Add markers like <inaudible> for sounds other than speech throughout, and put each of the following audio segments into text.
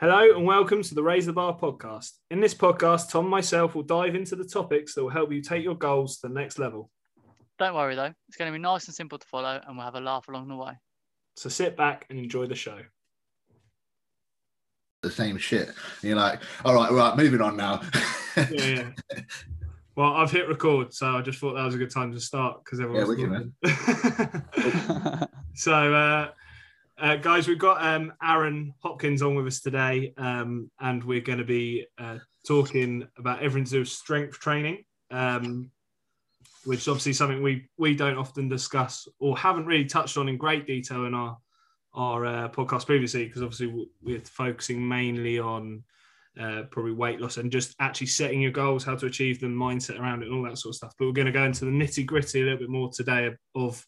Hello and welcome to the Raise the Bar podcast. In this podcast, Tom and myself will dive into the topics that will help you take your goals to the next level. Don't worry though, it's going to be nice and simple to follow, and we'll have a laugh along the way. So sit back and enjoy the show. the same shit. And you're like, all right, right, moving on now. <laughs> Yeah, yeah. Well, I've hit record, so I just thought that was a good time to start because everyone's wicked, talking. <laughs> so, uh, uh, guys, we've got um, Aaron Hopkins on with us today, um, and we're going to be uh, talking about everything to do with strength training, um, which is obviously something we we don't often discuss or haven't really touched on in great detail in our our uh, podcast previously, because obviously we're focusing mainly on uh, probably weight loss and just actually setting your goals, how to achieve them, mindset around it, and all that sort of stuff. But we're going to go into the nitty gritty a little bit more today of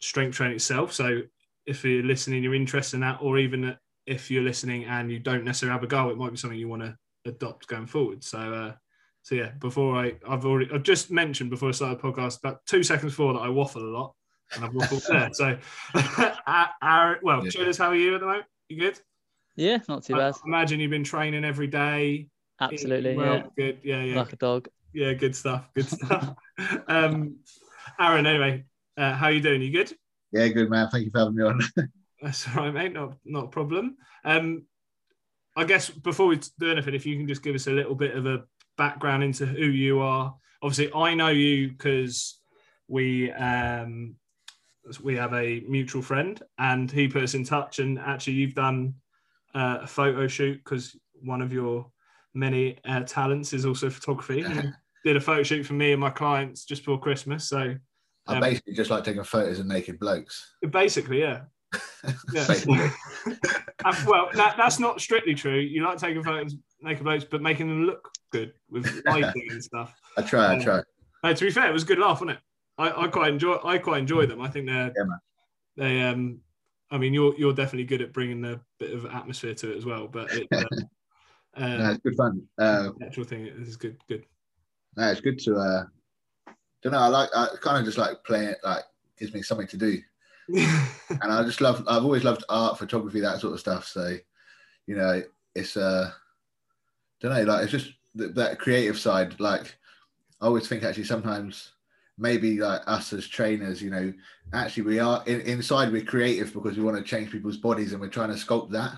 strength training itself. So if you're listening, you're interested in that, or even if you're listening and you don't necessarily have a goal, it might be something you want to adopt going forward. So, uh, so yeah, before I, I've already, I've just mentioned before I started the podcast, about two seconds before that I waffle a lot, and I've waffled there. So, <laughs> Aaron, well, Yeah. Chillers, how are you at the moment? You good? yeah, not too I bad. imagine you've been training every day. Absolutely, Well, yeah. good. Yeah, yeah, Like a dog. yeah. Good stuff. Good stuff. <laughs> um, Aaron, anyway, uh, how you doing? You good? Yeah, good man. Thank you for having me on. <laughs> That's all right, mate. Not not a problem. Um, I guess before we do anything, if you can just give us a little bit of a background into who you are. Obviously, I know you because we um, we have a mutual friend, and he put us in touch. And actually, you've done uh, a photo shoot because one of your many uh, talents is also photography. <laughs> Did a photo shoot for me and my clients just before Christmas. So I Um, basically just like taking photos of naked blokes. basically, yeah. <laughs> Yeah. Basically. Uh, <laughs> well, that, that's not strictly true. You like taking photos, of naked blokes, but making them look good with <laughs> lighting and stuff. I try, I try. Uh, to be fair, it was a good laugh, wasn't it? I, I quite enjoy. I quite enjoy them. I think they're Yeah, they. Um, I mean, you're you're definitely good at bringing a bit of atmosphere to it as well. But it, um, No, uh, it's good fun. Uh, actual thing is good. Good. no, it's good to. Uh, don't know. I like. I kind of just like playing it. Like gives me something to do, <laughs> and I just love. I've always loved art, photography, that sort of stuff. So, you know, it's. Uh, don't know. Like it's just th- that creative side. Like I always think actually sometimes maybe like us as trainers, you know, actually we are in, inside we're creative because we want to change people's bodies and we're trying to sculpt that.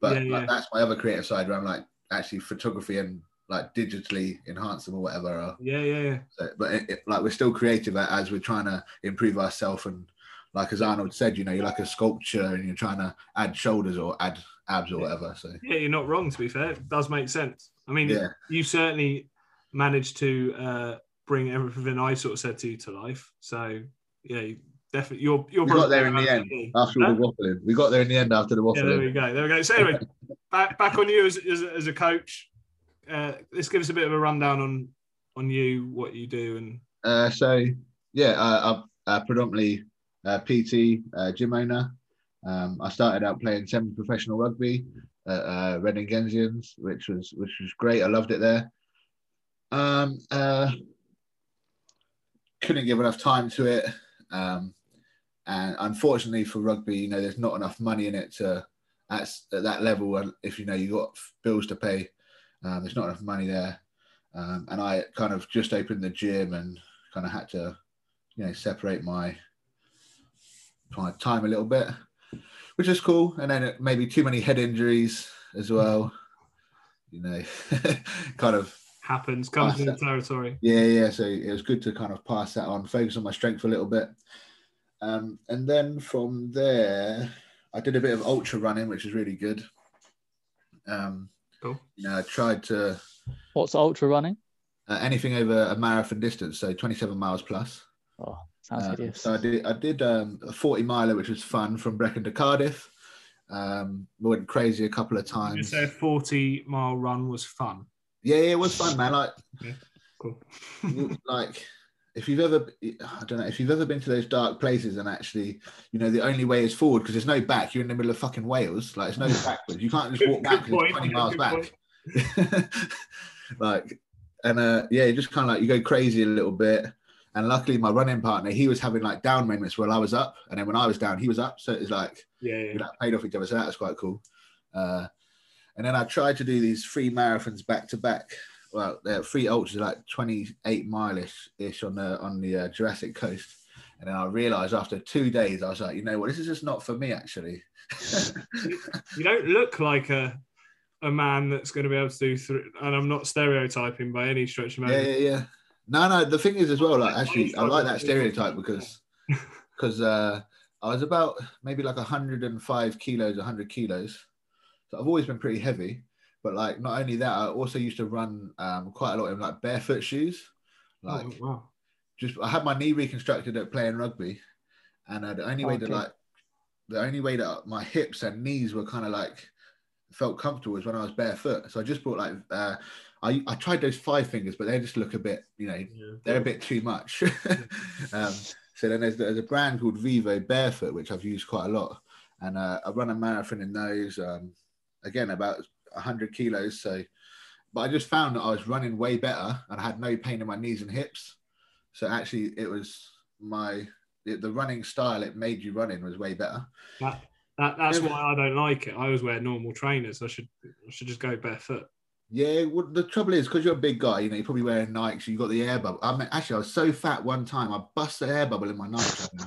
But Yeah, like, that's my other creative side where I'm like actually photography and like digitally enhance them or whatever. Yeah, yeah, yeah. so, but it, it- like we're still creative as we're trying to improve ourselves and like as Arnold said, you know, you're like a sculpture and you're trying to add shoulders or add abs or Yeah. whatever. So Yeah, you're not wrong. To be fair, it does make sense. I mean, yeah, you certainly managed to uh, bring everything I sort of said to you to life. So yeah, you definitely you're you're we got there in the end me. after Huh? the waffling. We got there in the end after the Yeah, there we go. There we go. So anyway, back back on you as, as, as a coach. Uh, let's give us a bit of a rundown on on you, what you do, and Uh, so yeah, uh, I'm uh, predominantly uh, PT, uh, gym owner. Um, I started out playing semi-professional rugby at uh, Redingensians, which was which was great. I loved it there. Um, uh, couldn't give enough time to it, um, and unfortunately for rugby, you know, there's not enough money in it to at, at that level. If you know you got bills to pay, um, there's not enough money there. Um, and I kind of just opened the gym and kind of had to, you know, separate my my time a little bit, which is cool. And then it, maybe too many head injuries as well. You know, <laughs> kind of happens comes in the territory. yeah, yeah. So it was good to kind of pass that on, focus on my strength a little bit. Um, and then from there, I did a bit of ultra running, which is really good. Um, Cool. You know, I tried to What's ultra running? uh, anything over a marathon distance, so 27 miles plus. Oh, sounds Um, hideous. so I did I did um, a 40 miler, which was fun from Brecon to Cardiff. Um, we went crazy a couple of You times. said forty mile run was fun. Yeah, yeah, it was fun, man. Like, Cool. <laughs> like if you've ever, I don't know, if you've ever been to those dark places and actually, you know, the only way is forward because there's no back. You're in the middle of fucking Wales. Like, it's no <laughs> backwards. You can't just walk back good 'cause it's point, 20 miles back. <laughs> like, and uh, yeah, you just kind of like you go crazy a little bit. And luckily, my running partner, he was having like down moments while I was up, and then when I was down, he was up. So it was like yeah, yeah. we like played off each other. So that was quite cool. Uh, and then I tried to do these three marathons back to back. Well, they're three ultras, like 28 mile-ish ish on the on the uh, Jurassic Coast. And then I realized after two days, I was like, you know what, this is just not for me, actually. <laughs> You don't look like a a man that's going to be able to do three. And I'm not stereotyping by any stretch of yeah, imagination. yeah, yeah. No, no. The thing is, as well, like actually, I like that stereotype because <laughs> because uh, I was about maybe like 105 kilos, 100 kilos. So I've always been pretty heavy. But like, not only that, I also used to run um, quite a lot in like barefoot shoes. Like, oh, wow. just I had my knee reconstructed at playing rugby, and uh, the only way that Okay. like the only way that my hips and knees were kind of like felt comfortable was when I was barefoot. So I just brought like uh, I I tried those five fingers, but they just look a bit you know Yeah. they're a bit too much. <laughs> um, so then there's, there's a brand called Vivo Barefoot, which I've used quite a lot, and uh, I run a marathon in those. Um, again, about 100 kilos. So, but I just found that I was running way better, and I had no pain in my knees and hips. So actually, it was my the, the running style it made you running was way better. That, that, that's Yeah. why I don't like it. I always wear normal trainers. I should I should just go barefoot. Yeah, well, the trouble is because you're a big guy, you know, you're probably wearing Nikes. You got the air bubble. I mean, actually, I was so fat one time, I bust the air bubble in my Nike.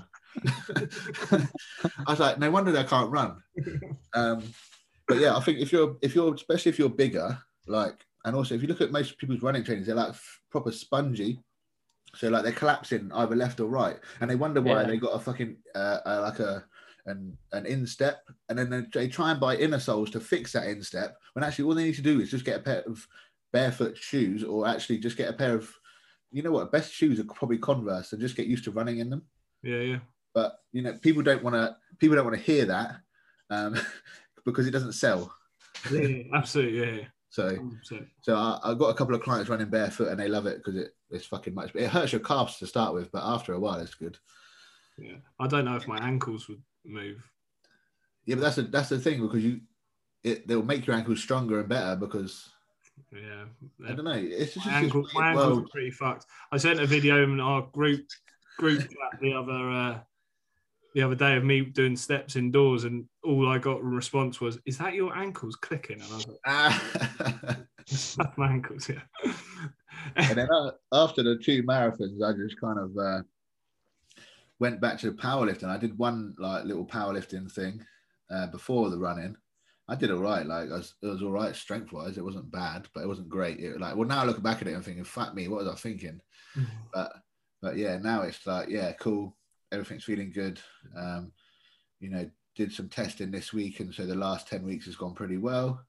<laughs> <laughs> I was like, no wonder I can't run. <laughs> Um, but yeah, I think if you're if you're especially if you're bigger, like, and also if you look at most people's running trainers, they're like f- proper spongy. So like they're collapsing either left or right, and they wonder why Yeah. they got a fucking uh, uh, like a an an instep, and then they, they try and buy inner soles to fix that instep. When actually all they need to do is just get a pair of barefoot shoes, or actually just get a pair of, you know what, best shoes are probably Converse, and just get used to running in them. Yeah, yeah. But you know, people don't want to people don't want to hear that um, <laughs> because it doesn't sell. Yeah, absolutely. Yeah. So 100%. so I, I've got a couple of clients running barefoot, and they love it because it, it's fucking much. It hurts your calves to start with, but after a while, it's good. Yeah. I don't know if my ankles would move. Yeah, but that's a, that's the thing because you it they'll make your ankles stronger and better because Yeah. I don't know. It's just, My it's ankles, my ankles world. are pretty fucked. I sent a video in our group group chat the other uh, the other day of me doing steps indoors, and all I got in response was, "Is that your ankles clicking?" And I was like, <laughs> Ah. My ankles." Yeah. and then after the two marathons, I just kind of uh, went back to powerlifting. I did one like little powerlifting thing uh, before the running. I did all right. Like I was, it was all right strength wise. It wasn't bad, but it wasn't great. It, like well, now I look back at it and thinking, "Fuck me, what was I thinking?" But but yeah, now it's like yeah, cool. Everything's feeling good. Um, you know, did some testing this week, and so the last ten weeks has gone pretty well.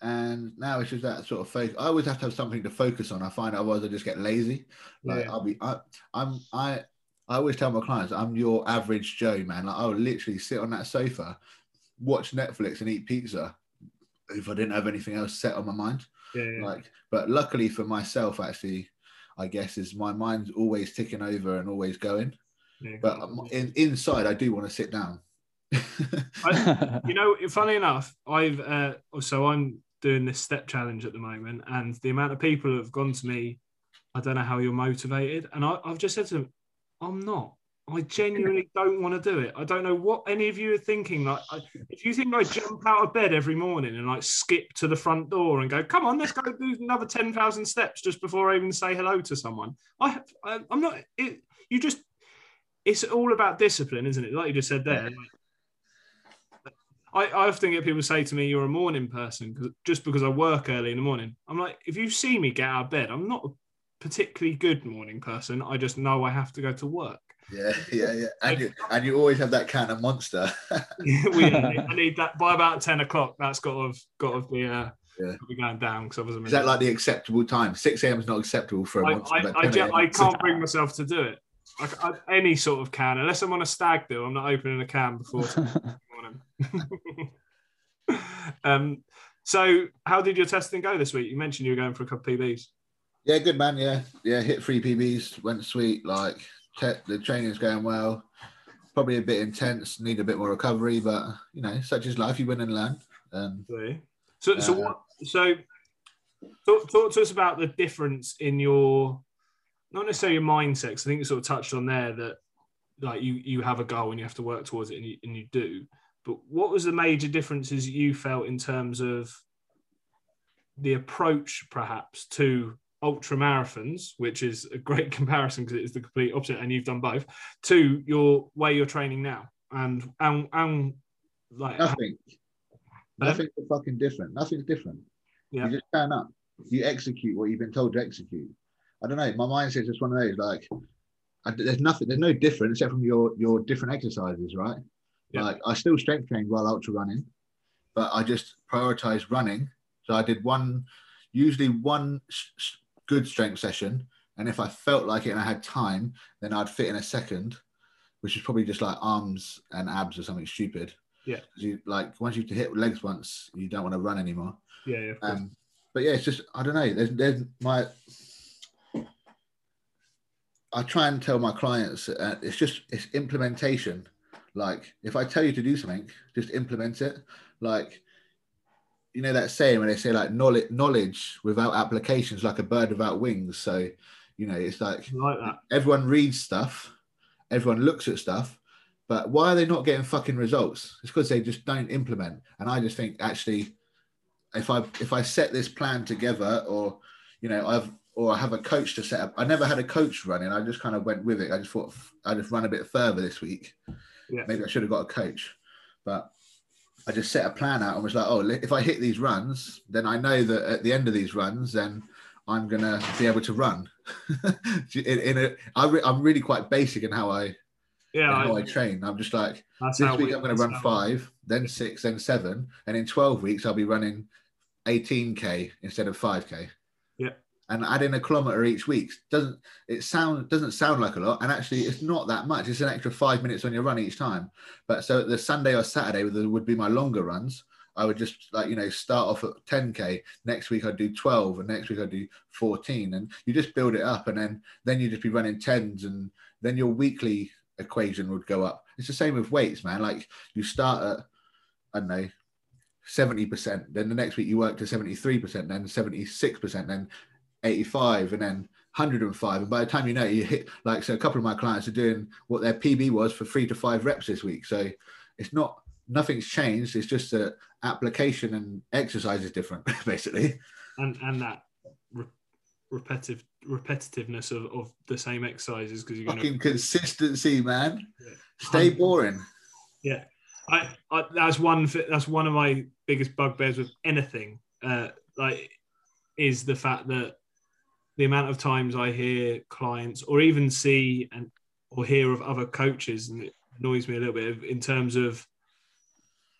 And now it's just that sort of focus. I always have to have something to focus on. I find otherwise I just get lazy. Like Yeah. I'll be, I, I'm, I, I always tell my clients, I'm your average Joe, man. Like I will literally sit on that sofa, watch Netflix, and eat pizza if I didn't have anything else set on my mind. yeah, yeah. Like, but luckily for myself, actually, I guess is my mind's always ticking over and always going. But in, inside, I do want to sit down. I, <laughs> you know, funny enough, I've uh, so I'm doing this step challenge at the moment, and the amount of people who have gone to me, I don't know how you're motivated, and I, I've just said to them, I'm not. I genuinely <laughs> don't want to do it. I don't know what any of you are thinking. Like, I, if you think I jump out of bed every morning and like skip to the front door and go, "Come on, let's go do another ten thousand steps just before I even say hello to someone," I, I I'm not. It, you just, it's all about discipline, isn't it? Like you just said there. I, I often get people say to me, "You're a morning person," just because I work early in the morning. I'm like, if you see me get out of bed, I'm not a particularly good morning person. I just know I have to go to work. Yeah, <laughs> yeah, yeah. And you, and you always have that can of monster. <laughs> <laughs> we, I need that by about ten o'clock. That's got to have, got to be uh, Yeah. be going down because otherwise, Is that like the acceptable time? 6 a.m. is not acceptable for a I, monster. I, I, 10 ju- a.m. I can't bring myself to do it. I, I, any sort of can, unless I'm on a stag do, I'm not opening a can before morning. <laughs> um, so, how did your testing go this week? You mentioned you were going for a couple of PBs. Yeah, good man. Yeah, yeah. Hit three PBs, went sweet. Like te- the training's going well. Probably a bit intense. Need a bit more recovery, but you know, such is life. You win and learn. Um, So, so Uh, what? So, talk, talk to us about the difference in your, not necessarily your mindset. I think you sort of touched on there that, like you you have a goal and you have to work towards it, and you, and you do. But what was the major differences you felt in terms of the approach perhaps to ultra marathons, which is a great <laughs> comparison because it is the complete opposite, and you've done both, to your way you're training now, and and and like Nothing. Nothing's fucking different. Nothing's different. Yeah. You just turn up. You execute what you've been told to execute. I don't know. My mind says it's one of those. Like, I, there's nothing. There's no different except from your your different exercises, right? Yeah. Like, I still strength trained while ultra running, but I just prioritized running. So I did one, usually one good strength session, and if I felt like it and I had time, then I'd fit in a second, which is probably just like arms and abs or something stupid. Yeah. You like once you hit legs once, you don't want to run anymore. yeah, yeah. Um, but yeah, it's just I don't know. There's there's my. I try and tell my clients uh, it's just it's implementation. Like if I tell you to do something, just implement it. Like you know that saying when they say like knowledge knowledge without application is like a bird without wings. So you know it's like like that. everyone reads stuff, everyone looks at stuff, but why are they not getting fucking results? It's because they just don't implement. And I just think actually, if I if I set this plan together, or you know, I've or I have a coach to set up. I never had a coach running. I just kind of went with it. I just thought I just run a bit further this week. Yeah. Maybe I should have got a coach, but I just set a plan out and was like, oh, if I hit these runs, then I know that at the end of these runs, then I'm gonna be able to run. <laughs> in, in a, I re, I'm really quite basic in how I Yeah, how I I, train. I'm just like this week we- I'm going to run five, then six, then seven, and in 12 weeks I'll be running 18k instead of 5k. And add in a kilometer each week doesn't it sound doesn't sound like a lot, and actually it's not that much. It's an extra five minutes on your run each time. But so the Sunday or Saturday would be my longer runs. I would just like you know start off at 10k. Next week I'd do 12, and next week I'd do 14, and you just build it up, and then then you just be running tens, and then your weekly equation would go up. It's the same with weights, man. Like you start at I don't know 70%, then the next week you work to 73%, then 76%, then 85, and then 105. And by the time you know you hit like so a couple of my clients are doing what their PB was for three to five reps this week. So it's not nothing's changed. It's just that application and exercise is different, <laughs> basically. and and that re- repetitive repetitiveness of, of the same exercises because you're going to Fucking consistency, man. Yeah. Stay boring. I, I that's one that's one of my biggest bugbears with anything uh like is the fact that the amount of times I hear clients or even see and or hear of other coaches and it annoys me a little bit in terms of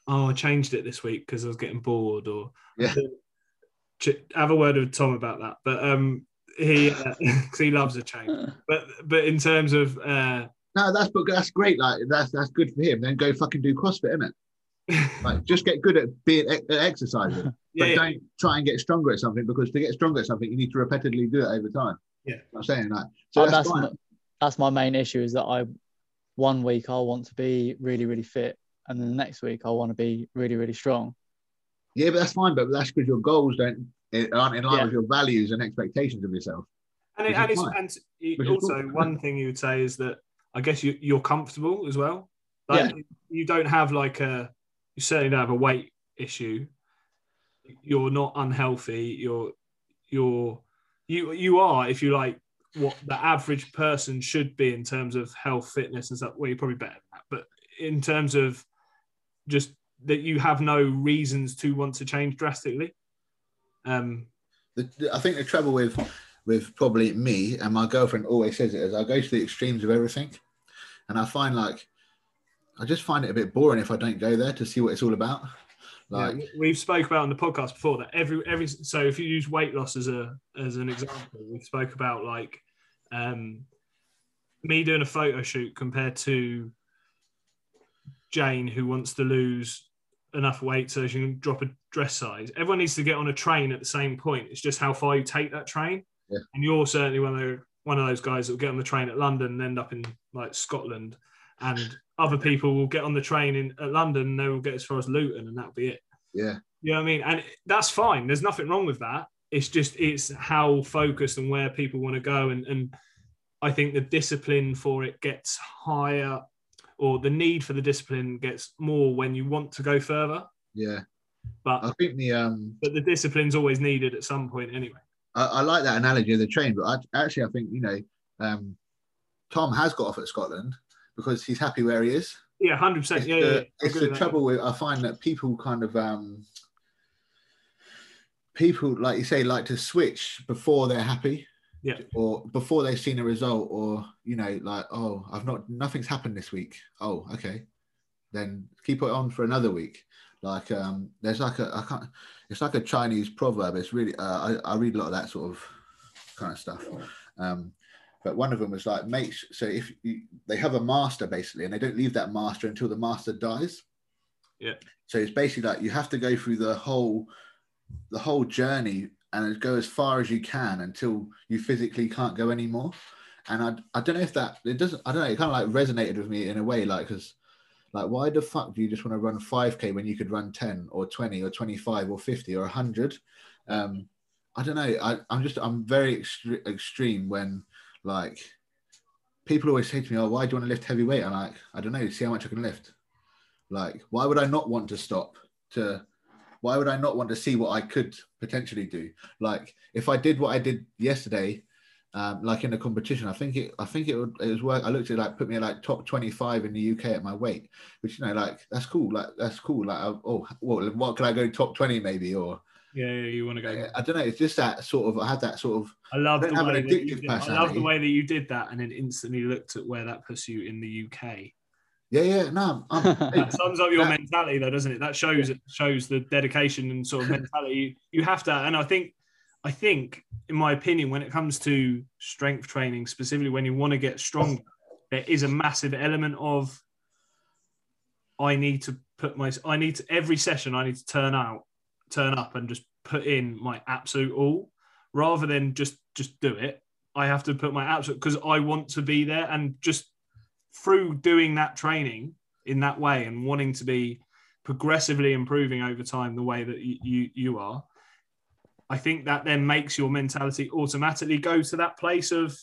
oh I changed it this week because I was getting bored or Yeah. <laughs> Ch- have a word with Tom about that but um he uh, <laughs> 'cause he loves a change but but in terms of uh No, that's but that's great. Like that's that's good for him. Then go fucking do CrossFit, innit? <laughs> Like just get good at being at exercising. Yeah, but yeah. don't try and get stronger at something because to get stronger at something, you need to repeatedly do it over time. Yeah. I'm saying that. So Oh, that's, that's my, that's my main issue is that I one week I want to be really really fit and then the next week I want to be really really strong. yeah, but that's fine. But that's because your goals don't aren't in line Yeah. with your values and expectations of yourself. And, it, and, it's, and you- Which is also, cool. one thing you would say is that I guess you, you're comfortable as well. Like you don't have like a, you certainly don't have a weight issue. You're not unhealthy. You're, you're, you, you are, if you like, what the average person should be in terms of health, fitness, and stuff. Well, you're probably better than that, but in terms of just that you have no reasons to want to change drastically. Um, The, I think the trouble with with probably me and my girlfriend always says it is I go to the extremes of everything, and I find like I just find it a bit boring if I don't go there to see what it's all about. Like yeah, we've spoke about on the podcast before that every every so if you use weight loss as a as an example, we spoke about like um me doing a photo shoot compared to Jane who wants to lose enough weight so she can drop a dress size. Everyone needs to get on a train at the same point. It's just how far you take that train. Yeah. And you're certainly one of the, one of those guys that will get on the train at London and end up in like Scotland. And other people will get on the train in at London and they will get as far as Luton and that'll be it. yeah, You know what I mean? And that's fine. There's nothing wrong with that. It's just it's how focused and where people want to go. And and I think the discipline for it gets higher or the need for the discipline gets more when you want to go further. yeah, But I think the um, but the discipline's always needed at some point anyway. I, I like that analogy of the train, but I, actually I think you know, um, Tom has got off at Scotland because he's happy where he is. Yeah, hundred percent. Yeah, the, yeah, yeah. It's the trouble with I find that people kind of um, people like you say like to switch before they're happy. Yeah. Or before they've seen a result, or you know, like, oh, I've not nothing's happened this week. Oh, okay. Then keep it on for another week. Like um there's like a I can't it's like a Chinese proverb. It's really uh, I, I read a lot of that sort of kind of stuff. Um but one of them was like makes so if you, they have a master basically and they don't leave that master until the master dies. Yeah. so it's basically like you have to go through the whole the whole journey and go as far as you can until you physically can't go anymore. And i, I don't know if that it doesn't i don't know it kind of like resonated with me in a way like because like why the fuck do you just want to run 5k when you could run 10 or 20 or 25 or 50 or 100 um i don't know I, i'm just i'm very extre- extreme when like people always say to me, "Oh, why do you want to lift heavy weight?" I'm like, I don't know. See how much I can lift. Like, why would I not want to stop? To why would I not want to see what I could potentially do? Like, if I did what I did yesterday, um, like in a competition, I think it, I think it, would, it was work. I looked at like put me at like top 25 in the UK at my weight, which you know, like that's cool. Like that's cool. Like, oh, well, what can I go top 20 maybe or Yeah, yeah, you want to go. I don't know. It's just that sort of. I had that sort of. I love don't the have an way that you did, I love the eh? way that you did that, and then instantly looked at where that puts you in the UK. Yeah, yeah. No, I'm, I'm, <laughs> That sums up your That- mentality, though, doesn't it? That shows shows the dedication and sort of mentality you have to. And I think, I think, in my opinion, when it comes to strength training, specifically when you want to get stronger, there is a massive element of I need to put my I need to every session I need to turn out, turn up, and just put in my absolute all, rather than just just do it. I have to put my absolute because I want to be there and just through doing that training in that way and wanting to be progressively improving over time the way that you, you, are, I think that then makes your mentality automatically go to that place of,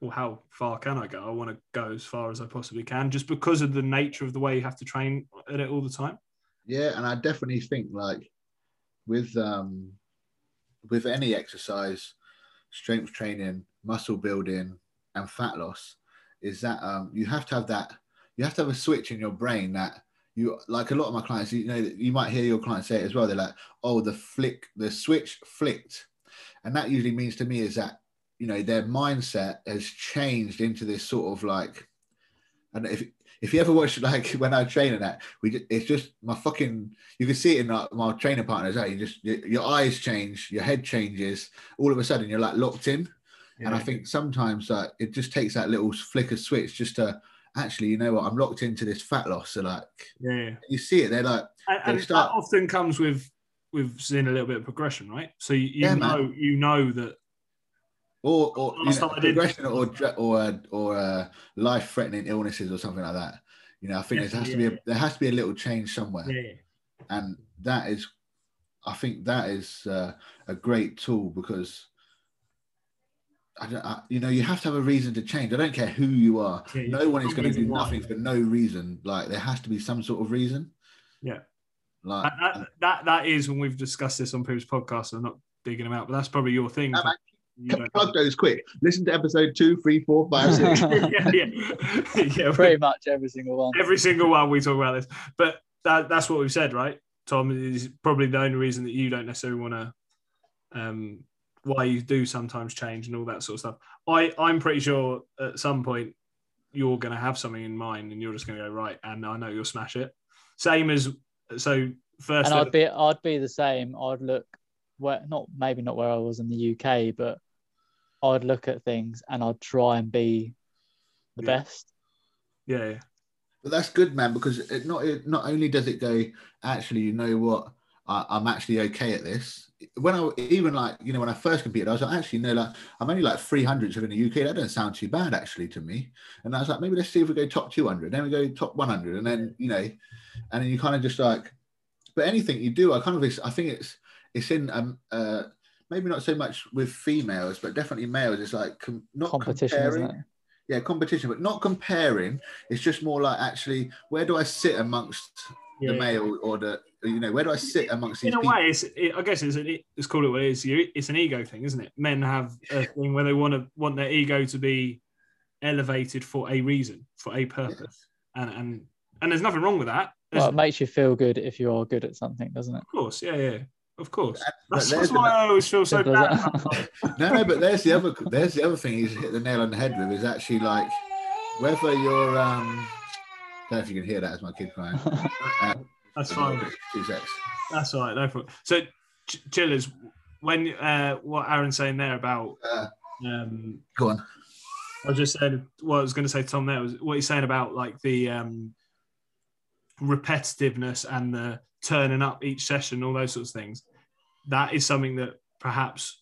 well, how far can I go? I want to go as far as I possibly can, just because of the nature of the way you have to train at it all the time. Yeah, and I definitely think like with um with any exercise, strength training, muscle building, and fat loss, is that um you have to have that you have to have a switch in your brain that you like a lot of my clients, you know, you might hear your clients say it as well. They're like, oh, the flick, the switch flicked. And that usually means to me is that, you know, their mindset has changed into this sort of like, and if if you ever watch like <laughs> when I train and that, we ju- it's just my fucking you can see it in like, my training partners out. You just your, your eyes change, your head changes, all of a sudden you're like locked in. And I think sometimes that it just takes that little flicker switch just to actually, you know what, I'm locked into this fat loss. So like yeah, yeah. you see it, they're like, and, They start- that often comes with with seeing a little bit of progression, right? So you, you Yeah, man. know you know that or or you know, time I did- progression or dr- or uh, or uh, life threatening illnesses or something like that. You know, I think there has to be a, there has to be a little change somewhere. yeah, and that is i think that is uh, a great tool because I don't, I, you know, you have to have a reason to change. I don't care who you are. Yeah, no one is going to do why. nothing for no reason. Like there has to be some sort of reason. Yeah. Like that, that, that that is when we've discussed this on previous podcasts. I'm not digging them out, but that's probably your thing. No, You don't- plug those quick. Listen to episode two, three, four, five, six. <laughs> <laughs> yeah, yeah, yeah. Pretty much every single one. Every single one we talk about this, but that, that's what we've said, right? Tom is probably the only reason that you don't necessarily want to, um, why you do sometimes change and all that sort of stuff. I I'm pretty sure at some point you're going to have something in mind and you're just going to go right, and I know you'll smash it. Same as so first. and I'd be I'd be the same. I'd look where not maybe not where I was in the UK, but I'd look at things and I'd try and be the Yeah. best. yeah, yeah. But that's good, man, because it not it not only does it go, actually, you know what, I, I'm actually okay at this. When I even like, you know, when I first competed, I was like, actually, no, like I'm only like 300 in the UK. That doesn't sound too bad actually to me. And I was like, maybe let's see if we go top 200, then we go top 100, and then you know, and then you kind of just like, but anything you do, I kind of I think it's it's in um uh maybe not so much with females, but definitely males. It's like com- not Competition, comparing isn't it? yeah competition but not comparing it's just more like actually where do i sit amongst the male or the you know where do I sit amongst these in a people? way, it's it, I guess it's an, it's called it what it is. You, it's an ego thing, isn't it? Men have a thing where they want to want their ego to be elevated for a reason, for a purpose, and and and there's nothing wrong with that. There's- Well, it makes you feel good if you are good at something, doesn't it? of course, yeah, yeah, of course. But That's, that's why I always feel so bad. as about that. life. <laughs> No, no, but there's the other there's the other thing he's hit the nail on the head with is actually like whether you're um I don't know if you can hear that as my kid crying. <laughs> Uh, That's fine. Two secs. That's all right. No problem. So, ch- chillers, when uh, what Aaron's saying there about Uh, um, go on. I was just saying what I was going to say, to Tom. There was what he's saying about like the um, repetitiveness and the turning up each session, all those sorts of things. That is something that perhaps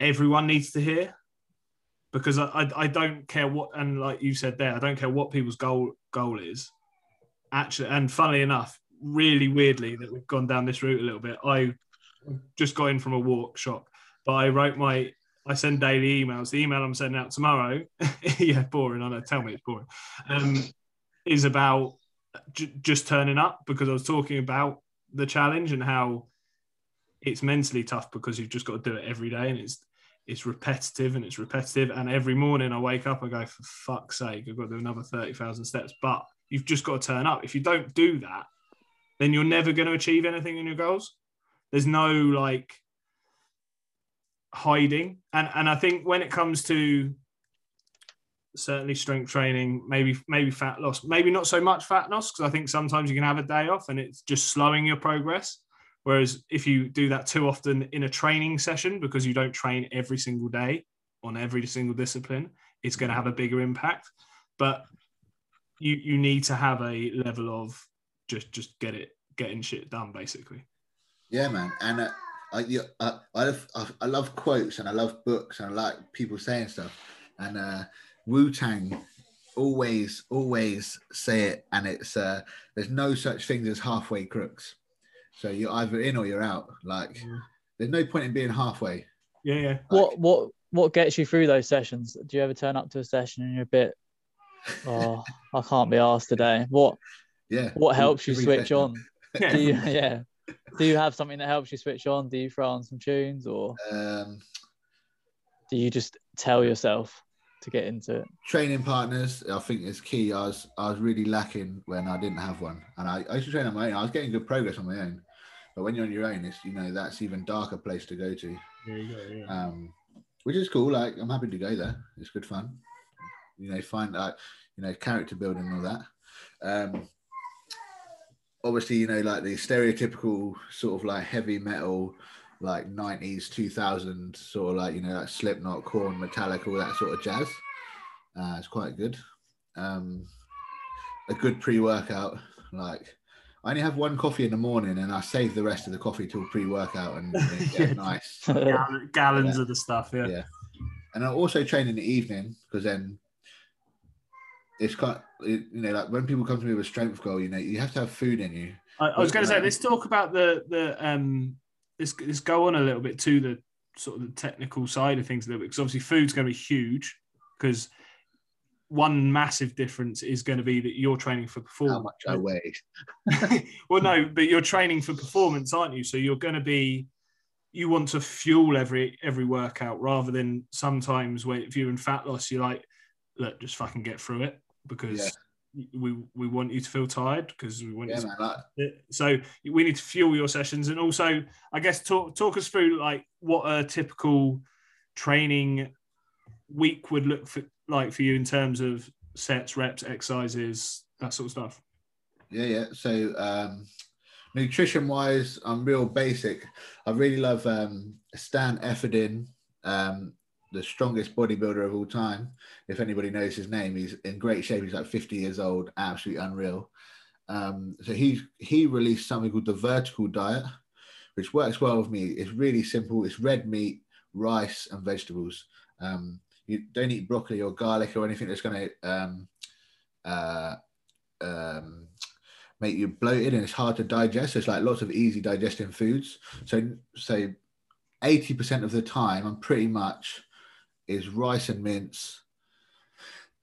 everyone needs to hear, because I, I, I don't care what and like you said there, I don't care what people's goal goal is. Actually, and funnily enough, really weirdly that we've gone down this route a little bit. I just got in from a walk, shock, but I wrote my I send daily emails. The email I'm sending out tomorrow, <laughs> yeah, boring. I know. Tell me it's boring. Um, is about j- just turning up because I was talking about the challenge and how it's mentally tough because you've just got to do it every day and it's it's repetitive and it's repetitive. And every morning I wake up, I go, for fuck's sake, I've got to do another thirty thousand steps. But you've just got to turn up. If you don't do that, then you're never going to achieve anything in your goals. There's no like hiding and and i think when it comes to certainly strength training maybe maybe fat loss maybe not so much fat loss because i think sometimes you can have a day off and it's just slowing your progress whereas if you do that too often in a training session because you don't train every single day on every single discipline it's going to have a bigger impact but you you need to have a level of just just get it getting shit done basically Yeah, man. And uh, I, uh, I, love, I, I love quotes and I love books and I like people saying stuff. And uh, Wu Tang always, always say it. And it's uh, there's no such thing as halfway crooks. So you're either in or you're out. Like Yeah. there's no point in being halfway. yeah yeah What what what gets you through those sessions? Do you ever turn up to a session and you're a bit, oh, I can't be asked today. What Yeah. what helps you switch session. on? yeah <laughs> Do you, yeah. Do you have something that helps you switch on? Do you throw on some tunes or Um, do you just tell yourself to get into it? training partners, I think is key. I was I was really lacking when I didn't have one, and I, I used to train on my own. I was getting good progress on my own, but when you're on your own, it's you know that's even darker place to go to. there you go yeah um, which is cool. Like I'm happy to go there. It's good fun. You know, find like you know character building and all that. Um, obviously, you know, like the stereotypical sort of like heavy metal, like 90s, 2000 sort of like you know like Slipknot, Korn Metallica, all that sort of jazz. Uh, it's quite good. Um, a good pre-workout, like. I only have one coffee in the morning, and I save the rest of the coffee till pre-workout, and you know, get nice. Gall- gallons Yeah. of the stuff. Yeah. Yeah. and I also train in the evening because then it's kind it, you know like when people come to me with a strength goal, you know you have to have food in you. I, I was going to say, let's talk about the the um. Let's, let's go on a little bit to the sort of the technical side of things a little bit because obviously food's going to be huge because one massive difference is going to be that you're training for performance. How much I weigh. <laughs> well, no, but you're training for performance, aren't you? So you're going to be, you want to fuel every every workout rather than sometimes when if you're in fat loss, you're like, look, just fucking get through it because we we want you to feel tired because we want Yeah, you to man. So we need to fuel your sessions and also i guess talk talk us through like what a typical training week would look for, like for you in terms of sets reps exercises that sort of stuff yeah, yeah. So um, nutrition wise, I'm real basic. I really love um, Stan Efferding, um, the strongest bodybuilder of all time. If anybody knows his name, he's in great shape. He's like 50 years old, absolutely unreal. Um, so he he released something called the vertical diet, which works well with me. It's really simple. It's red meat, rice, and vegetables. Um, you don't eat broccoli or garlic or anything that's going to um, uh, um, make you bloated and it's hard to digest. So it's like lots of easy digesting foods. So so eighty percent of the time, I'm pretty much is rice and mince,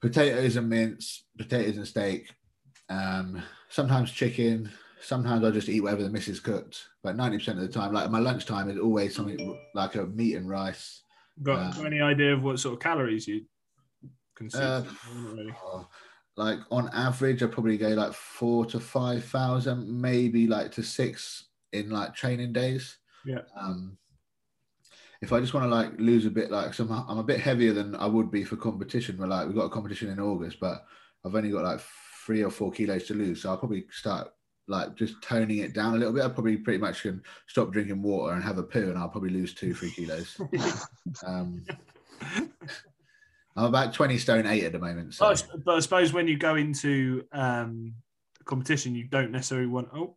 potatoes and mince, potatoes and steak, Um, sometimes chicken. Sometimes I just eat whatever the missus cooked. But ninety percent of the time, like my lunchtime is always something like a meat and rice. Got, Uh, any idea of what sort of calories you consume? Uh, really. Oh, like on average, I probably go like four to five thousand, maybe like to six in like training days. Yeah. Um, if I just want to like lose a bit, like some, I'm a bit heavier than I would be for competition. But like we've got a competition in August, but I've only got like three or four kilos to lose, so I'll probably start like just toning it down a little bit. I probably pretty much can stop drinking water and have a poo, and I'll probably lose two, three kilos. <laughs> um, I'm about twenty stone eight at the moment. So. But but I suppose when you go into um, competition, you don't necessarily want. Oh,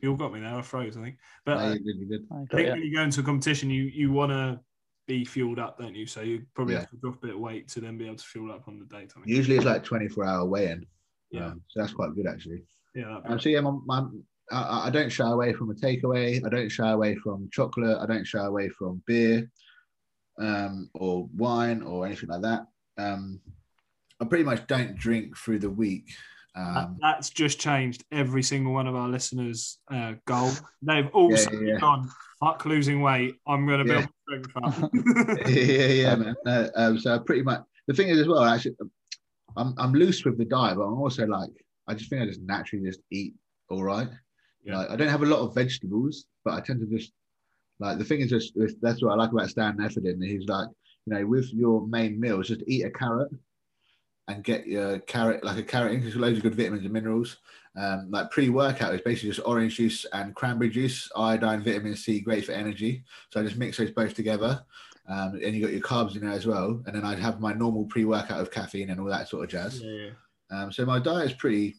you all got me now. I froze. I think. But Oh, uh, you did, you did. I I think ya. when you go into a competition, you you want to be fueled up, don't you? So you probably Yeah. have to drop a bit of weight to then be able to fuel up on the day. Time. Usually it's like 24 hour weigh in. Yeah. Um, so that's quite good actually. Yeah. Um, so yeah, my, my, I, I don't shy away from a takeaway. I don't shy away from chocolate. I don't shy away from beer um, or wine or anything like that. Um, I pretty much don't drink through the week. Um, That's just changed every single one of our listeners' uh, goal. They've all Yeah, yeah. gone, fuck losing weight. I'm going to build my strength up. <laughs> <laughs> yeah, yeah, man. No, um, so pretty much the thing is as well. Actually, I'm I'm loose with the diet, but I'm also like I just think I just naturally just eat all right. Yeah. Like I don't have a lot of vegetables, but I tend to just like the thing is just that's what I like about Stan Efferding. He's like you know with your main meals, just eat a carrot and get your carrot like a carrot in because loads of good vitamins and minerals. Um, like pre-workout is basically just orange juice and cranberry juice, iodine, vitamin C, great for energy. So I just mix those both together. Um, and you got your carbs in there as well. And then I'd have my normal pre-workout of caffeine and all that sort of jazz. yeah, yeah. Um, so my diet is pretty,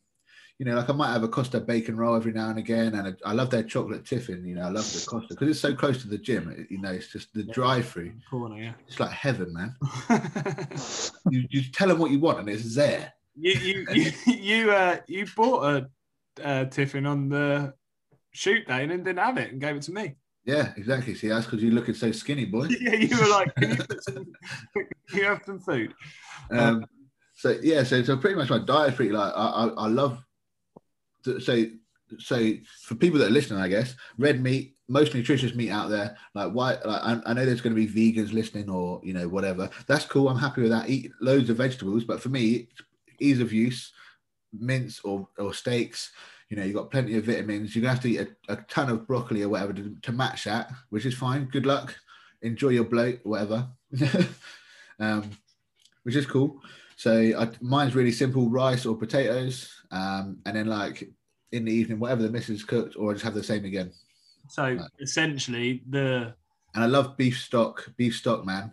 you know, like I might have a Costa bacon roll every now and again, and I love their chocolate tiffin. You know, I love the Costa because it's so close to the gym. it- you know, it's just the Yeah. drive-through. Corner, yeah. It's like heaven, man. <laughs> You, you tell them what you want, and it's there. you you <laughs> you you, uh, you bought a uh, tiffin on the shoot day and then didn't have it and gave it to me. Yeah, exactly. See, that's because you're looking so skinny, boy. <laughs> yeah, you were like, can you, some, can you have some food? Um, so yeah, so so pretty much my diet is pretty like I I, I love. So so for people that are listening, I guess red meat, most nutritious meat out there. Like white, like I, I know there's going to be vegans listening or you know whatever. That's cool. I'm happy with that. Eat loads of vegetables, but for me, ease of use, mince or or steaks. You know, you've got plenty of vitamins. You're gonna have to eat a, a ton of broccoli or whatever to, to match that, which is fine. Good luck. Enjoy your bloat, whatever. <laughs> um, which is cool. So I, mine's really simple: rice or potatoes, um, and then like in the evening, whatever the missus cooked, or I just have the same again. So Right. essentially, the And I love beef stock. Beef stock, man,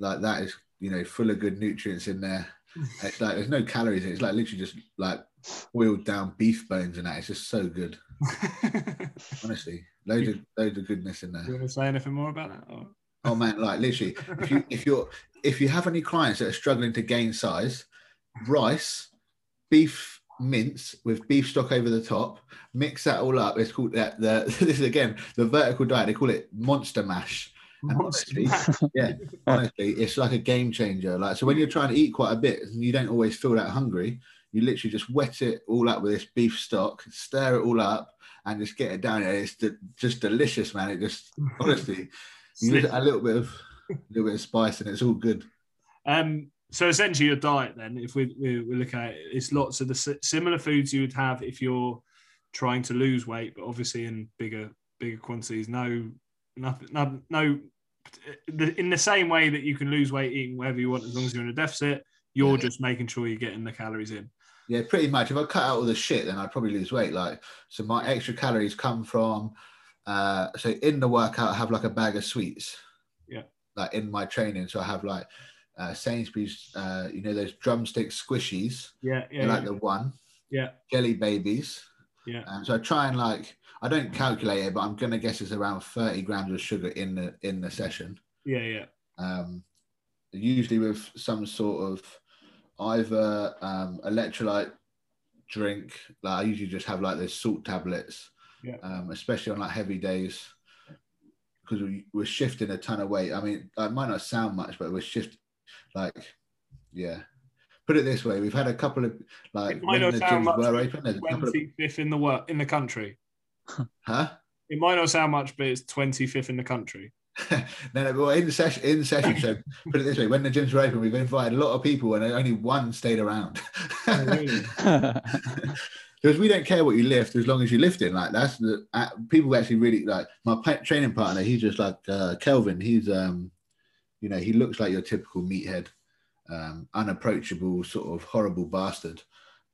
like that is you know full of good nutrients in there. <laughs> It's like there's no calories in it. It's like literally just like boiled down beef bones and that. It's just so good. <laughs> Honestly, loads of loads of goodness in there. Do you want to say anything more about that? Or? Oh man, like literally, if you if you're if you have any clients that are struggling to gain size, rice, beef mince with beef stock over the top, mix that all up. It's called that the <laughs> this is again the vertical diet. They call it monster mash. Honestly, <laughs> yeah, honestly, it's like a game changer. Like so, when you're trying to eat quite a bit and you don't always feel that hungry, you literally just wet it all up with this beef stock, stir it all up, and just get it down. It's just delicious, man. It just honestly, you need a little bit of a little bit of spice, and it's all good. Um, so essentially, your diet then, if we, we, we look at it, it's lots of the similar foods you would have if you're trying to lose weight, but obviously in bigger bigger quantities. No, nothing, no, no. In the same way that you can lose weight eating whatever you want as long as you're in a deficit, you're Yeah. just making sure you're getting the calories in. Yeah, pretty much. If I cut out all the shit, then I'd probably lose weight. Like, so my extra calories come from. Uh, so in the workout, I have like a bag of sweets. Like in my training, so I have like uh, Sainsbury's. Uh, you know those drumstick squishies. Yeah, yeah, like yeah. the one. Yeah. Jelly babies. Yeah. Um, so I try and like I don't calculate it, but I'm gonna guess it's around 30 grams of sugar in the in the session. yeah, yeah. Um, usually with some sort of either um, electrolyte drink. Like I usually just have like the salt tablets, Yeah. um, especially on like heavy days because we, we're shifting a ton of weight. I mean, it might not sound much, but we're shift like, yeah. put it this way: we've had a couple of like It might when the gyms were open. There's a couple of 25th in the world in the country. huh? It might not sound much, but it's 25th in the country. <laughs> no, no, but in the session, in the session. So <laughs> put it this way: when the gyms were open, we've invited a lot of people, and only one stayed around. Oh, <laughs> because we don't care what you lift as long as you lift it. Like that's the uh, people actually really like my training partner. He's just like uh, Kelvin. He's um, you know, he looks like your typical meathead, um, unapproachable, sort of horrible bastard.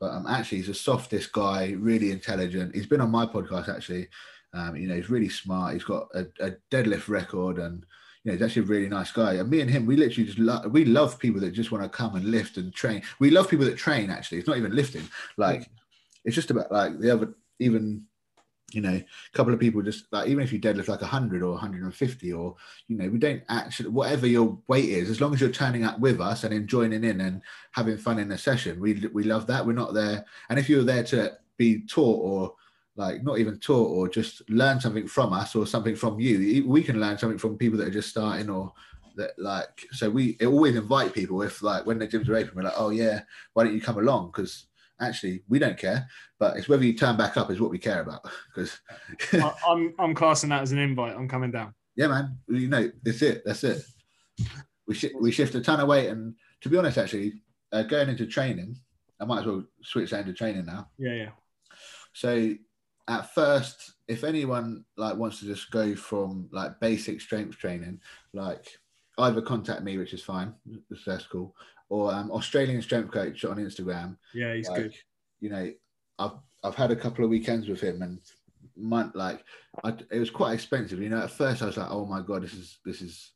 But um, actually, he's the softest guy, really intelligent. He's been on my podcast actually. Um, you know, he's really smart. He's got a, a deadlift record, and you know, he's actually a really nice guy. And me and him, we literally just love. We love people that just want to come and lift and train. We love people that train. Actually, it's not even lifting. Like, it's just about like the other even you know a couple of people just like even if you deadlift like 100 or 150 or you know we don't actually whatever your weight is as long as you're turning up with us and enjoying in and having fun in a session we we love that. We're not there. And if you're there to be taught or like not even taught or just learn something from us or something from you we can learn something from people that are just starting or that like so we always invite people if like when the gyms are open we're like oh yeah why don't you come along? Because actually we don't care but it's whether you turn back up is what we care about because I'm I'm classing that as an invite. I'm coming down. yeah man you know that's it that's it we, sh- we shift a ton of weight and to be honest actually uh, going into training i might as well switch that into training now Yeah, yeah. so at first if anyone like wants to just go from like basic strength training like either contact me which is fine that's cool or um, australian strength coach on instagram Yeah, he's like, good. You know, I've I've had a couple of weekends with him, and month like I, it was quite expensive. You know, at first I was like, oh my god, this is this is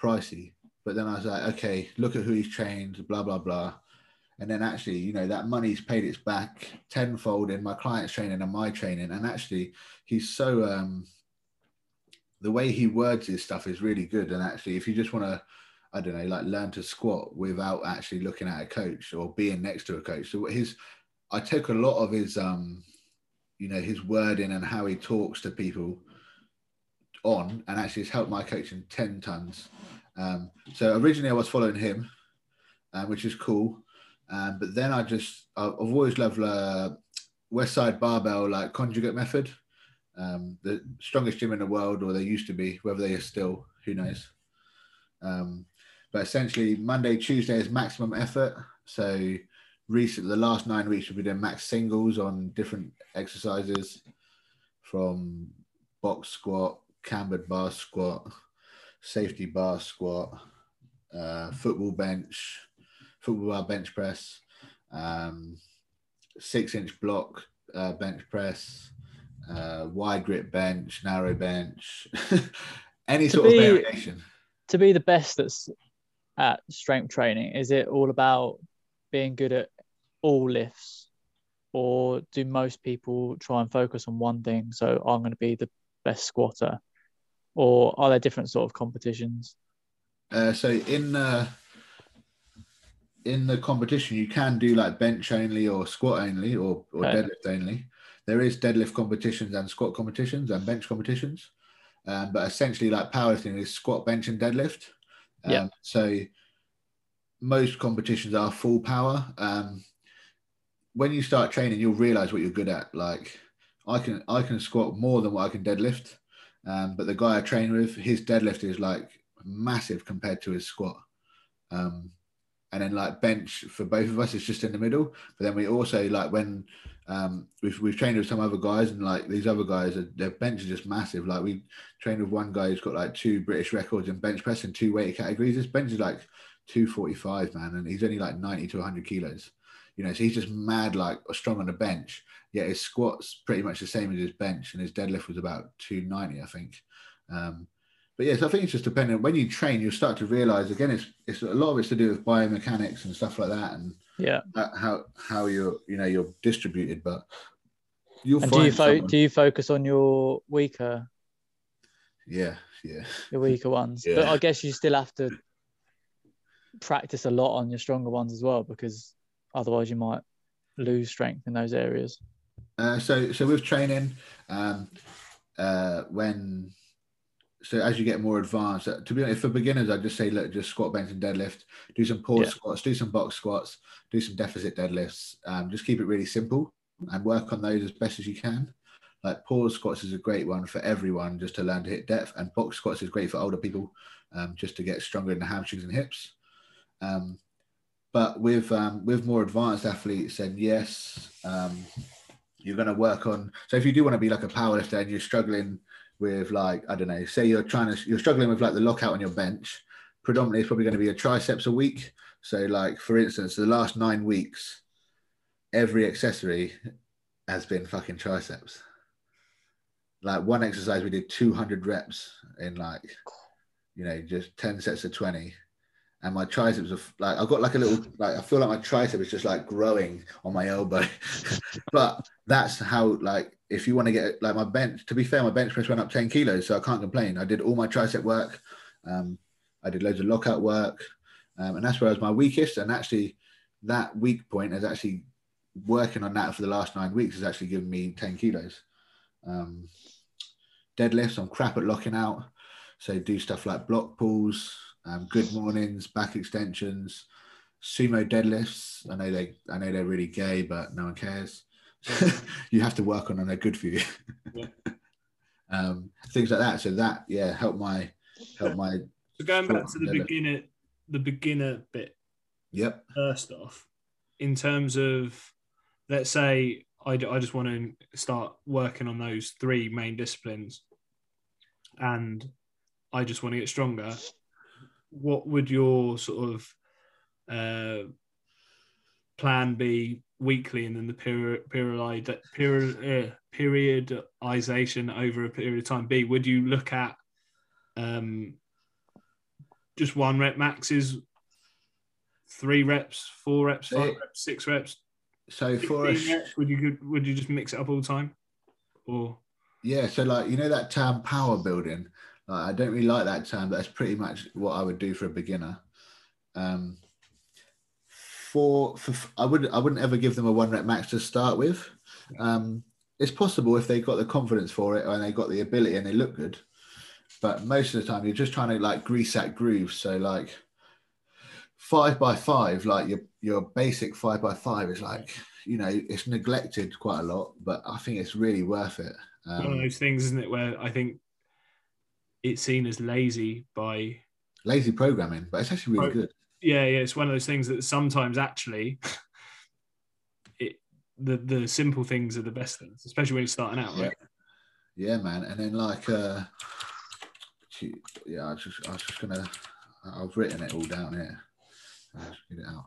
pricey. But then I was like, okay, look at who he's trained, blah blah blah. And then actually, you know, that money's paid its back tenfold in my client's training and my training. And actually, he's so um the way he words his stuff is really good. And actually, if you just want to I don't know, like learn to squat without actually looking at a coach or being next to a coach. So his, I took a lot of his, um, you know, his wording and how he talks to people on, and actually has helped my coaching ten tons. Um, so originally I was following him, uh, which is cool. Um, but then I just, I've I've always loved uh, Westside Barbell, like conjugate method. Um, the strongest gym in the world, or they used to be, whether they are still, who knows. Um, but essentially, Monday, Tuesday is maximum effort. So, recent the last nine weeks we've been doing max singles on different exercises, from box squat, cambered bar squat, safety bar squat, uh, football bench, football bar bench press, um, six inch block uh, bench press, uh, wide grip bench, narrow bench, <laughs> any To sort be- of variation. to be the best that's at strength training, is it all about being good at all lifts, or do most people try and focus on one thing? So I'm going to be the best squatter, or are there different sort of competitions? Uh, so in uh, in the competition, you can do like bench only or squat only or, or Okay. deadlift only. There is deadlift competitions and squat competitions and bench competitions, um, but essentially like powerlifting is squat, bench, and deadlift. Um, Yeah. So most competitions are full power. Um, when you start training, you'll realize what you're good at. Like I can I can squat more than what I can deadlift, um, but the guy I train with, his deadlift is like massive compared to his squat. Um, and then like bench for both of us is just in the middle. But then we also like when um, we've we've trained with some other guys and like these other guys, are, their bench is just massive. Like we trained with one guy who's got like two British records in bench press and two weight categories. His bench is like 245, man, and he's only like 90 to 100 kilos. You know, so he's just mad, like strong on the bench. Yet his squats pretty much the same as his bench, and his deadlift was about 290, I think. Um, but yes, I think it's just dependent. When you train, you start to realize again, it's it's a lot of it's to do with biomechanics and stuff like that, and Yeah. how how you're you know you're distributed. But you'll And do you fo- someone- do you focus on your weaker yeah yeah your weaker ones? But I guess you still have to practice a lot on your stronger ones as well, because otherwise you might lose strength in those areas. Uh, so so with training, um, uh, when so as you get more advanced, uh, to be honest, for beginners, I'd just say look, just squat, bench, and deadlift. Do some pause Yeah. squats, do some box squats, do some deficit deadlifts. Um, just keep it really simple and work on those as best as you can. Like pause squats is a great one for everyone, just to learn to hit depth, and box squats is great for older people, um, just to get stronger in the hamstrings and hips. Um, but with um, with more advanced athletes, then yes, um, you're going to work on. So if you do want to be like a powerlifter and you're struggling with like I don't know, say you're trying to you're struggling with like the lockout on your bench, predominantly it's probably going to be a triceps a week. So like for instance, the last nine weeks, every accessory has been fucking triceps. Like one exercise, we did 200 reps in like, you know, just 10 sets of 20. And my triceps are like, I've got like a little, like, I feel like my tricep is just like growing on my elbow. <laughs> but that's how, like, if you want to get like my bench, to be fair, my bench press went up 10 kilos. So I can't complain. I did all my tricep work. Um, I did loads of lockout work. Um, and that's where I was my weakest. And actually, that weak point has actually working on that for the last nine weeks has actually given me 10 kilos. Um, deadlifts, I'm crap at locking out. So do stuff like block pulls, um, good mornings, back extensions, sumo deadlifts. I know they, I know they're really gay, but no one cares. <laughs> you have to work on them; they're good for you. Yeah. <laughs> um, things like that. So that, yeah, help my, help my. So going back to the beginner, the beginner bit Yep. first off, in terms of, let's say I, I just want to start working on those three main disciplines, and I just want to get stronger. What would your sort of uh, plan be weekly, and then the period period period uh, periodization over a period of time be? Would you look at um, just one rep maxes, three reps, four reps, five reps, six reps, So for a, 15 reps? Would you would you just mix it up all the time, or Yeah, so like you know that term power building. Like, I don't really like that term, but that's pretty much what I would do for a beginner. Um, for for I would I wouldn't ever give them a one rep max to start with. Um, it's possible if they got the confidence for it and they got the ability and they look good, but most of the time you're just trying to like grease that groove. So like five by five, like your your basic five by five is like you know it's neglected quite a lot, but I think it's really worth it. one of Um, those things, isn't it, where I think it's seen as lazy by lazy programming, but it's actually really Right. good. Yeah, yeah. It's one of those things that sometimes actually. <laughs> It, the the simple things are the best things, especially when you're starting out, right? Yeah, man. And then like, uh, yeah, I was just, I was just gonna, I've written it all down here. Get it out.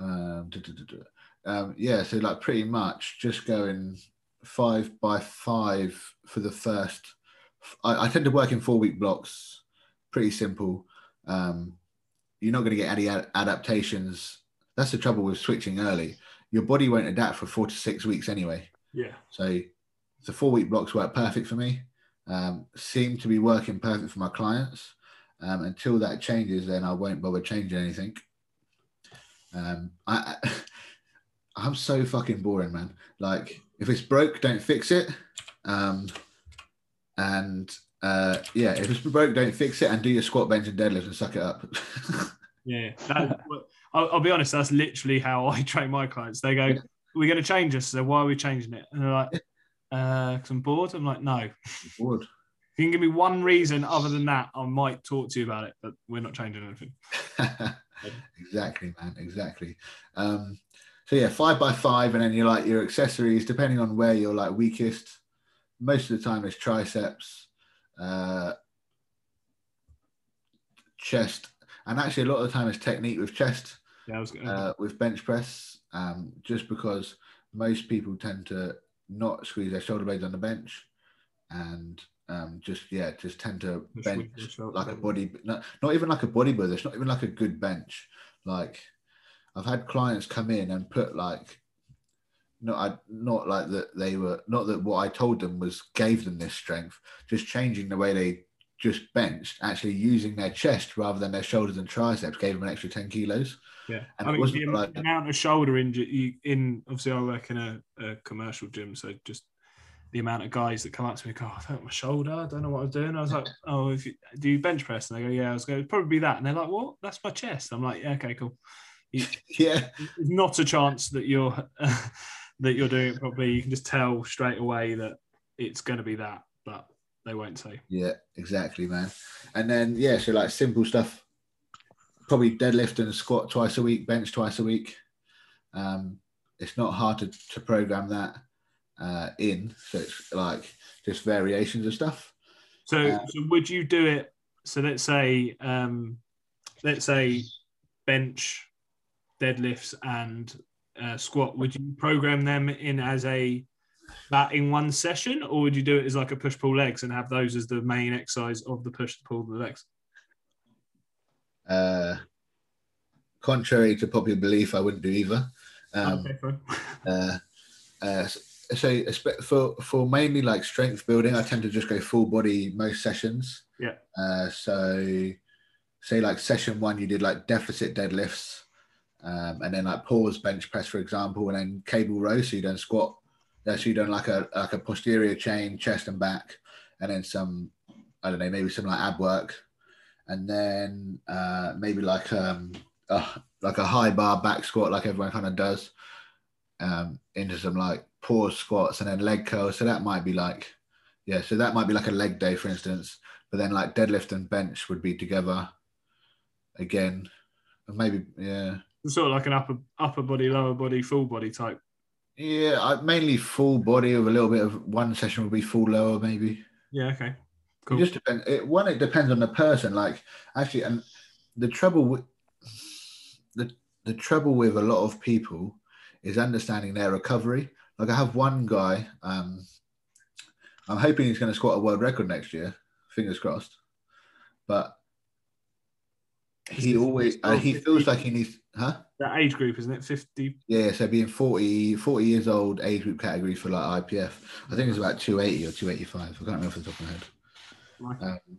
Um, duh, duh, duh. um, yeah, so like pretty much just going five by five for the first. I, I tend to work in four week blocks. Pretty simple. Um, you're not going to get any ad- adaptations. That's the trouble with switching early. Your body won't adapt for four to six weeks anyway. Yeah. So the four week blocks work perfect for me. Um, seem to be working perfect for my clients. Um, until that changes, then I won't bother changing anything. Um, I, I <laughs> I'm so fucking boring, man. Like if it's broke, don't fix it. Um, and uh, yeah, if it's broke, don't fix it, and do your squat, bench, and deadlift, and suck it up. <laughs> Yeah, that, I'll, I'll be honest. That's literally how <laughs> I train my clients. They go, Yeah. "We're going to change this. So why are we changing it?" And they're like, "Uh, because I'm bored." I'm like, "No. <laughs> If Bored. you can give me one reason other than that, I might talk to you about it. But we're not changing anything." exactly, man. Exactly. Um, so yeah, five by five, and then you're like your accessories, depending on where you're like weakest. Most of the time, it's triceps, uh, chest, and actually a lot of the time it's technique with chest, Yeah, I was going. uh, with bench press. Um, just because most people tend to not squeeze their shoulder blades on the bench, and um, just yeah, just tend to Just bench like a body, not, not even like a bodybuilder. It's not even like a good bench. Like I've had clients come in and put like, not I not like that they were not that what I told them was gave them this strength. Just changing the way they just benched, actually using their chest rather than their shoulders and triceps, gave them an extra ten kilos. Yeah, And I it mean, wasn't the like- amount of shoulder injury in obviously I work in a, a commercial gym, so just the amount of guys that come up to me go, I hurt my shoulder, I don't know what I was doing. I was like, <laughs> Oh, if you do you bench press? And they go, Yeah, I was going, probably be that. And they're like, What? That's my chest. I'm like, Yeah, okay, cool. You, <laughs> Yeah. not a chance that you're <laughs> that you're doing it properly. You can just tell straight away that it's going to be that, but they won't say. Yeah, exactly, man. And then yeah, so like simple stuff, probably deadlift and squat twice a week, bench twice a week. Um, it's not hard to, to program that uh, in. So it's like just variations of stuff. So, Uh, so would you do it? So let's say, um, let's say bench, deadlifts, and uh, squat. Would you program them in as a that in one session, or would you do it as like a push pull legs and have those as the main exercise of the push pull the legs? Uh, contrary to popular belief, I wouldn't do either. Um, okay, fine. uh, uh, so espe- for for mainly like strength building, I tend to just go full body most sessions. Yeah. Uh, so say like session one, you did like deficit deadlifts, um, and then like pause bench press, for example, and then cable row. So you don't squat. Yeah, so you done like a like a posterior chain, chest and back, and then some I don't know, maybe some like ab work, and then uh, maybe like um a, like a high bar back squat, like everyone kind of does, um, into some like pause squats and then leg curls. So that might be like, yeah, so that might be like a leg day, for instance. But then like deadlift and bench would be together again. And maybe, yeah. Sort of like an upper upper body, lower body, full body type. Yeah, I, mainly full body with a little bit of one session would be full lower, maybe. Yeah. Okay. It just depends. It, one, it depends on the person. Like actually, and the trouble with the the trouble with a lot of people is understanding their recovery. Like I have one guy. Um, I'm hoping he's going to squat a world record next year. Fingers crossed. But he always uh, he feels like he needs, huh? that age group, isn't it? Fifty. Yeah, so being 40, 40 years old age group category for like IPF, I think it's about 280 or 285. I can't remember off the top of my head. Um,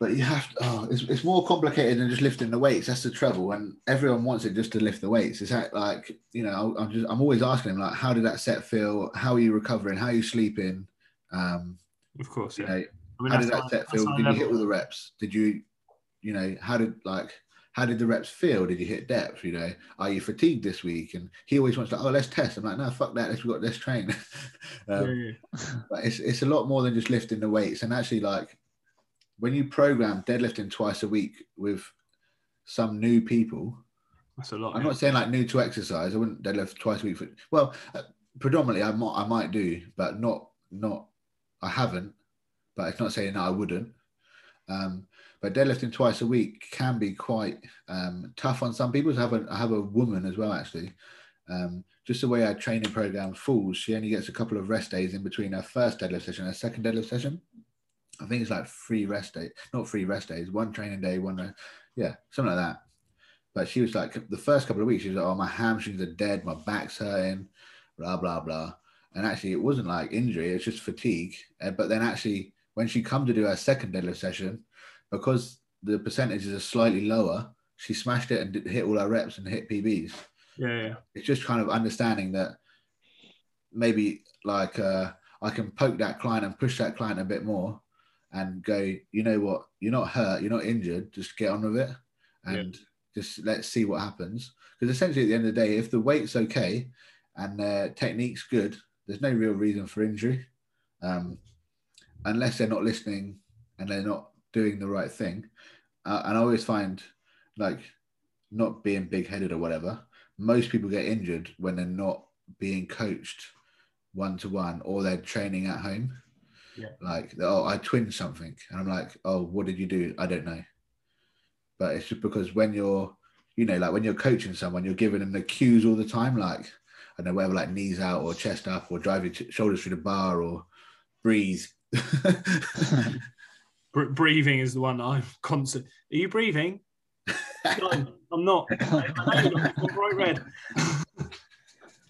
but you have to, oh, it's, it's more complicated than just lifting the weights. That's the trouble. And everyone wants it just to lift the weights. It's that like, you know, I'm just, I'm always asking them like, how did that set feel? How are you recovering? How are you sleeping? Um, Of course. you Yeah. know, I mean, how did that set feel? Did you hit all the reps? Did you, you know, how did like, how did the reps feel? Did you hit depth? You know, are you fatigued this week? And he always wants to, oh, let's test. I'm like, no, fuck that. Let's let's train. <laughs> um, but it's it's a lot more than just lifting the weights. And actually, like when you program deadlifting twice a week with some new people, That's a lot. I'm yeah. not saying like new to exercise. I wouldn't deadlift twice a week for well, uh, predominantly I might I might do, but not not I haven't. But it's not saying that I wouldn't. Um, but deadlifting twice a week can be quite um, tough on some people. I have a I have a woman as well actually. Um, just the way our training program falls, she only gets a couple of rest days in between her first deadlift session and her second deadlift session. I think it's like three rest days, not three rest days, one training day, one, uh, yeah, something like that. But she was like, the first couple of weeks, she was like, oh, my hamstrings are dead, my back's hurting, blah, blah, blah. And actually, it wasn't like injury, it's just fatigue. But then actually, when she come to do her second deadlift session, because the percentages are slightly lower, she smashed it and did, hit all her reps and hit PBs. Yeah, yeah. It's just kind of understanding that maybe like uh, I can poke that client and push that client a bit more and go, you know what, you're not hurt, you're not injured, just get on with it and just let's see what happens. Because essentially, at the end of the day, if the weight's okay and their technique's good, there's no real reason for injury, um, unless they're not listening and they're not doing the right thing. Uh, and I always find, like, not being big-headed or whatever, most people get injured when they're not being coached one to one or they're training at home. Yeah. Like, oh, I twinned something. And I'm like, oh, what did you do? I don't know. But it's just because when you're, you know, like when you're coaching someone, you're giving them the cues all the time. Like, I don't know, whether like knees out or chest up or drive your shoulders through the bar or breathe. <laughs> Br- breathing is the one I'm <laughs> constant. Are you breathing? No, I'm not. I know you're not. I'm bright red. <laughs>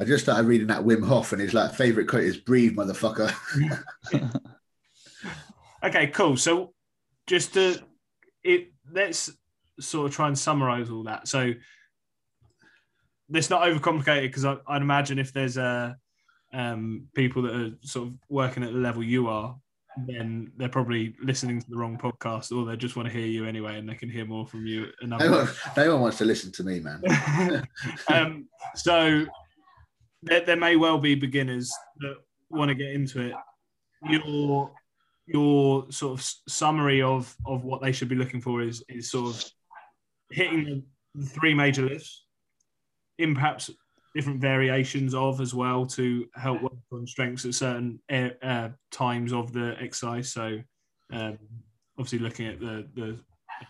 I just started reading that Wim Hof and his like favorite quote is breathe, motherfucker. <laughs> Okay, cool. So just to it let's sort of try and summarize all that. So let's not overcomplicate it because I'd imagine if there's a um, people that are sort of working at the level you are, then they're probably listening to the wrong podcast, or they just want to hear you anyway, and they can hear more from you. Another No one, no one wants to listen to me, man. <laughs> um, so there, there may well be beginners that want to get into it. Your your sort of summary of of what they should be looking for is is sort of hitting the three major lifts in perhaps different variations of as well to help work on strengths at certain uh, uh, times of the exercise. So um, obviously looking at the the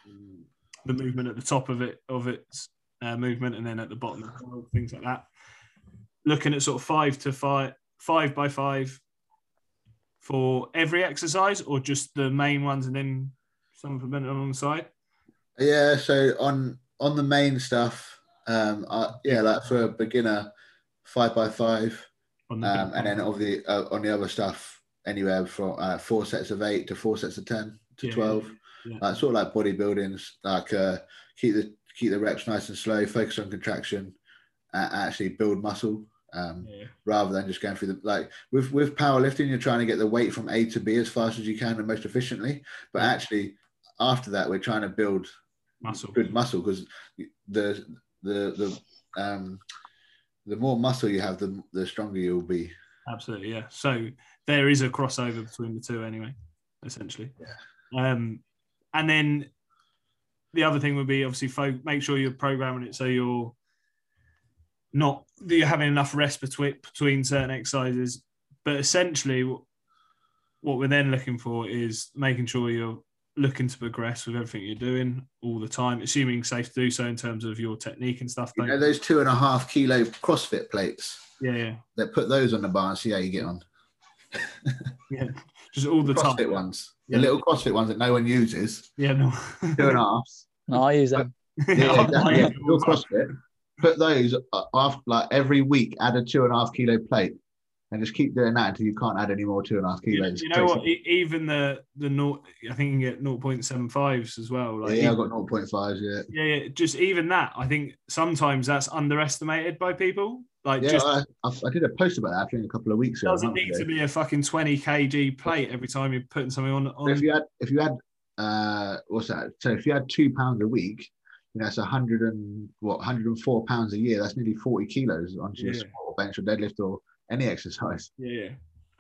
um, the movement at the top of it of its uh, movement and then at the bottom well, things like that. Looking at sort of five to five five by five for every exercise or just the main ones and then supplement alongside. Yeah, so on on the main stuff, um, I, yeah, like for a beginner, five by five, On the um, and then of the uh, on the other stuff, anywhere from uh, four sets of eight to four sets of ten to Yeah, twelve. yeah. Like sort of like bodybuildings, like uh, keep the keep the reps nice and slow, focus on contraction, and actually build muscle. Um, yeah. rather than just going through the like with with powerlifting you're trying to get the weight from a to b as fast as you can and most efficiently but actually after that we're trying to build muscle. good muscle because the the the um the more muscle you have the the stronger you'll be Absolutely, yeah. So there is a crossover between the two anyway, essentially. Yeah. Um, and then the other thing would be obviously fo- make sure you're programming it so you're not that you're having enough rest between between certain exercises. But essentially, what what we're then looking for is making sure you're looking to progress with everything you're doing all the time, assuming safe to do so in terms of your technique and stuff. you Don't, know those two and a half kilo crossfit plates yeah, yeah, they put those on the bar and see how you get on <laughs> yeah. Just all the time. crossfit time. ones Yeah. the little crossfit ones that no one uses Yeah, no. two and a <laughs> half No, I use them. <laughs> yeah, exactly. yeah. Your CrossFit, put those uh, after like every week, add a two and a half kilo plate, and just keep doing that until you can't add any more two and a half You, kilos. you know what? Even the the naught, I think you get 0.75s as well. Like yeah, I've got 0.5s. Yeah, yeah, yeah, just even that. I think sometimes that's underestimated by people. Like, yeah. just I, I, did a post about that I think a couple of weeks ago. doesn't need ago. to be a fucking 20 kg plate every time you're putting something on. On if you had, if you had, uh, what's that? So if you had two pounds a week, you know, a hundred and what, 104 pounds a year. That's nearly 40 kilos onto your Yeah. or bench or deadlift or any exercise. yeah, yeah.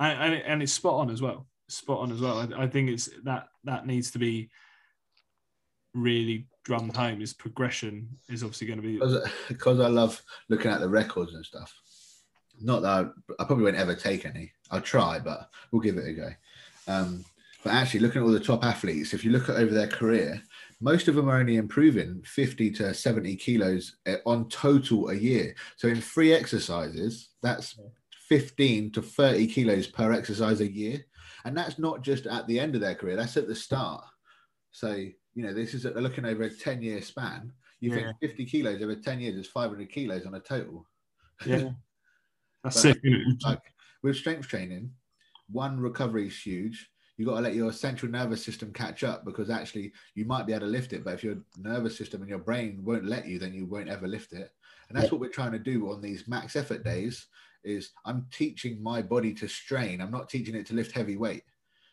And, and, it- and it's spot on as well. Spot on as well. I, I think it's that that needs to be really drummed home. Is progression is obviously going to be because because I love looking at the records and stuff. Not that I, I probably won't ever take any. I'll try, but we'll give it a go. Um, but actually, looking at all the top athletes, if you look at over their career, most of them are only improving 50 to 70 kilos eh, on total a year. So in three exercises, that's 15 to 30 kilos per exercise a year. And that's not just at the end of their career, that's at the start. So, you know, this is they're looking over a 10 year span. You Yeah. think 50 kilos over 10 years is 500 kilos on a total. yeah. <laughs> That's But- it? Like with strength training, one recovery is huge. You've got to let your central nervous system catch up because actually you might be able to lift it, but if your nervous system and your brain won't let you, then you won't ever lift it. And that's what we're trying to do on these max effort days. Is I'm teaching my body to strain. I'm not teaching it to lift heavy weight.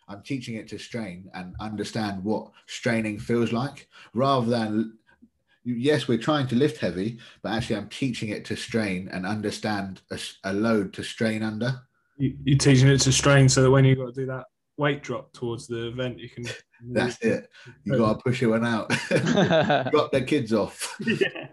I'm teaching it to strain and understand what straining feels like, rather than yes, we're trying to lift heavy, but actually I'm teaching it to strain and understand a load to strain under. you, you're teaching it to strain so that when you've got to do that weight drop towards the event, you can. That's it. You got to push it one out. <laughs> <laughs> Drop their kids off. <laughs> yeah.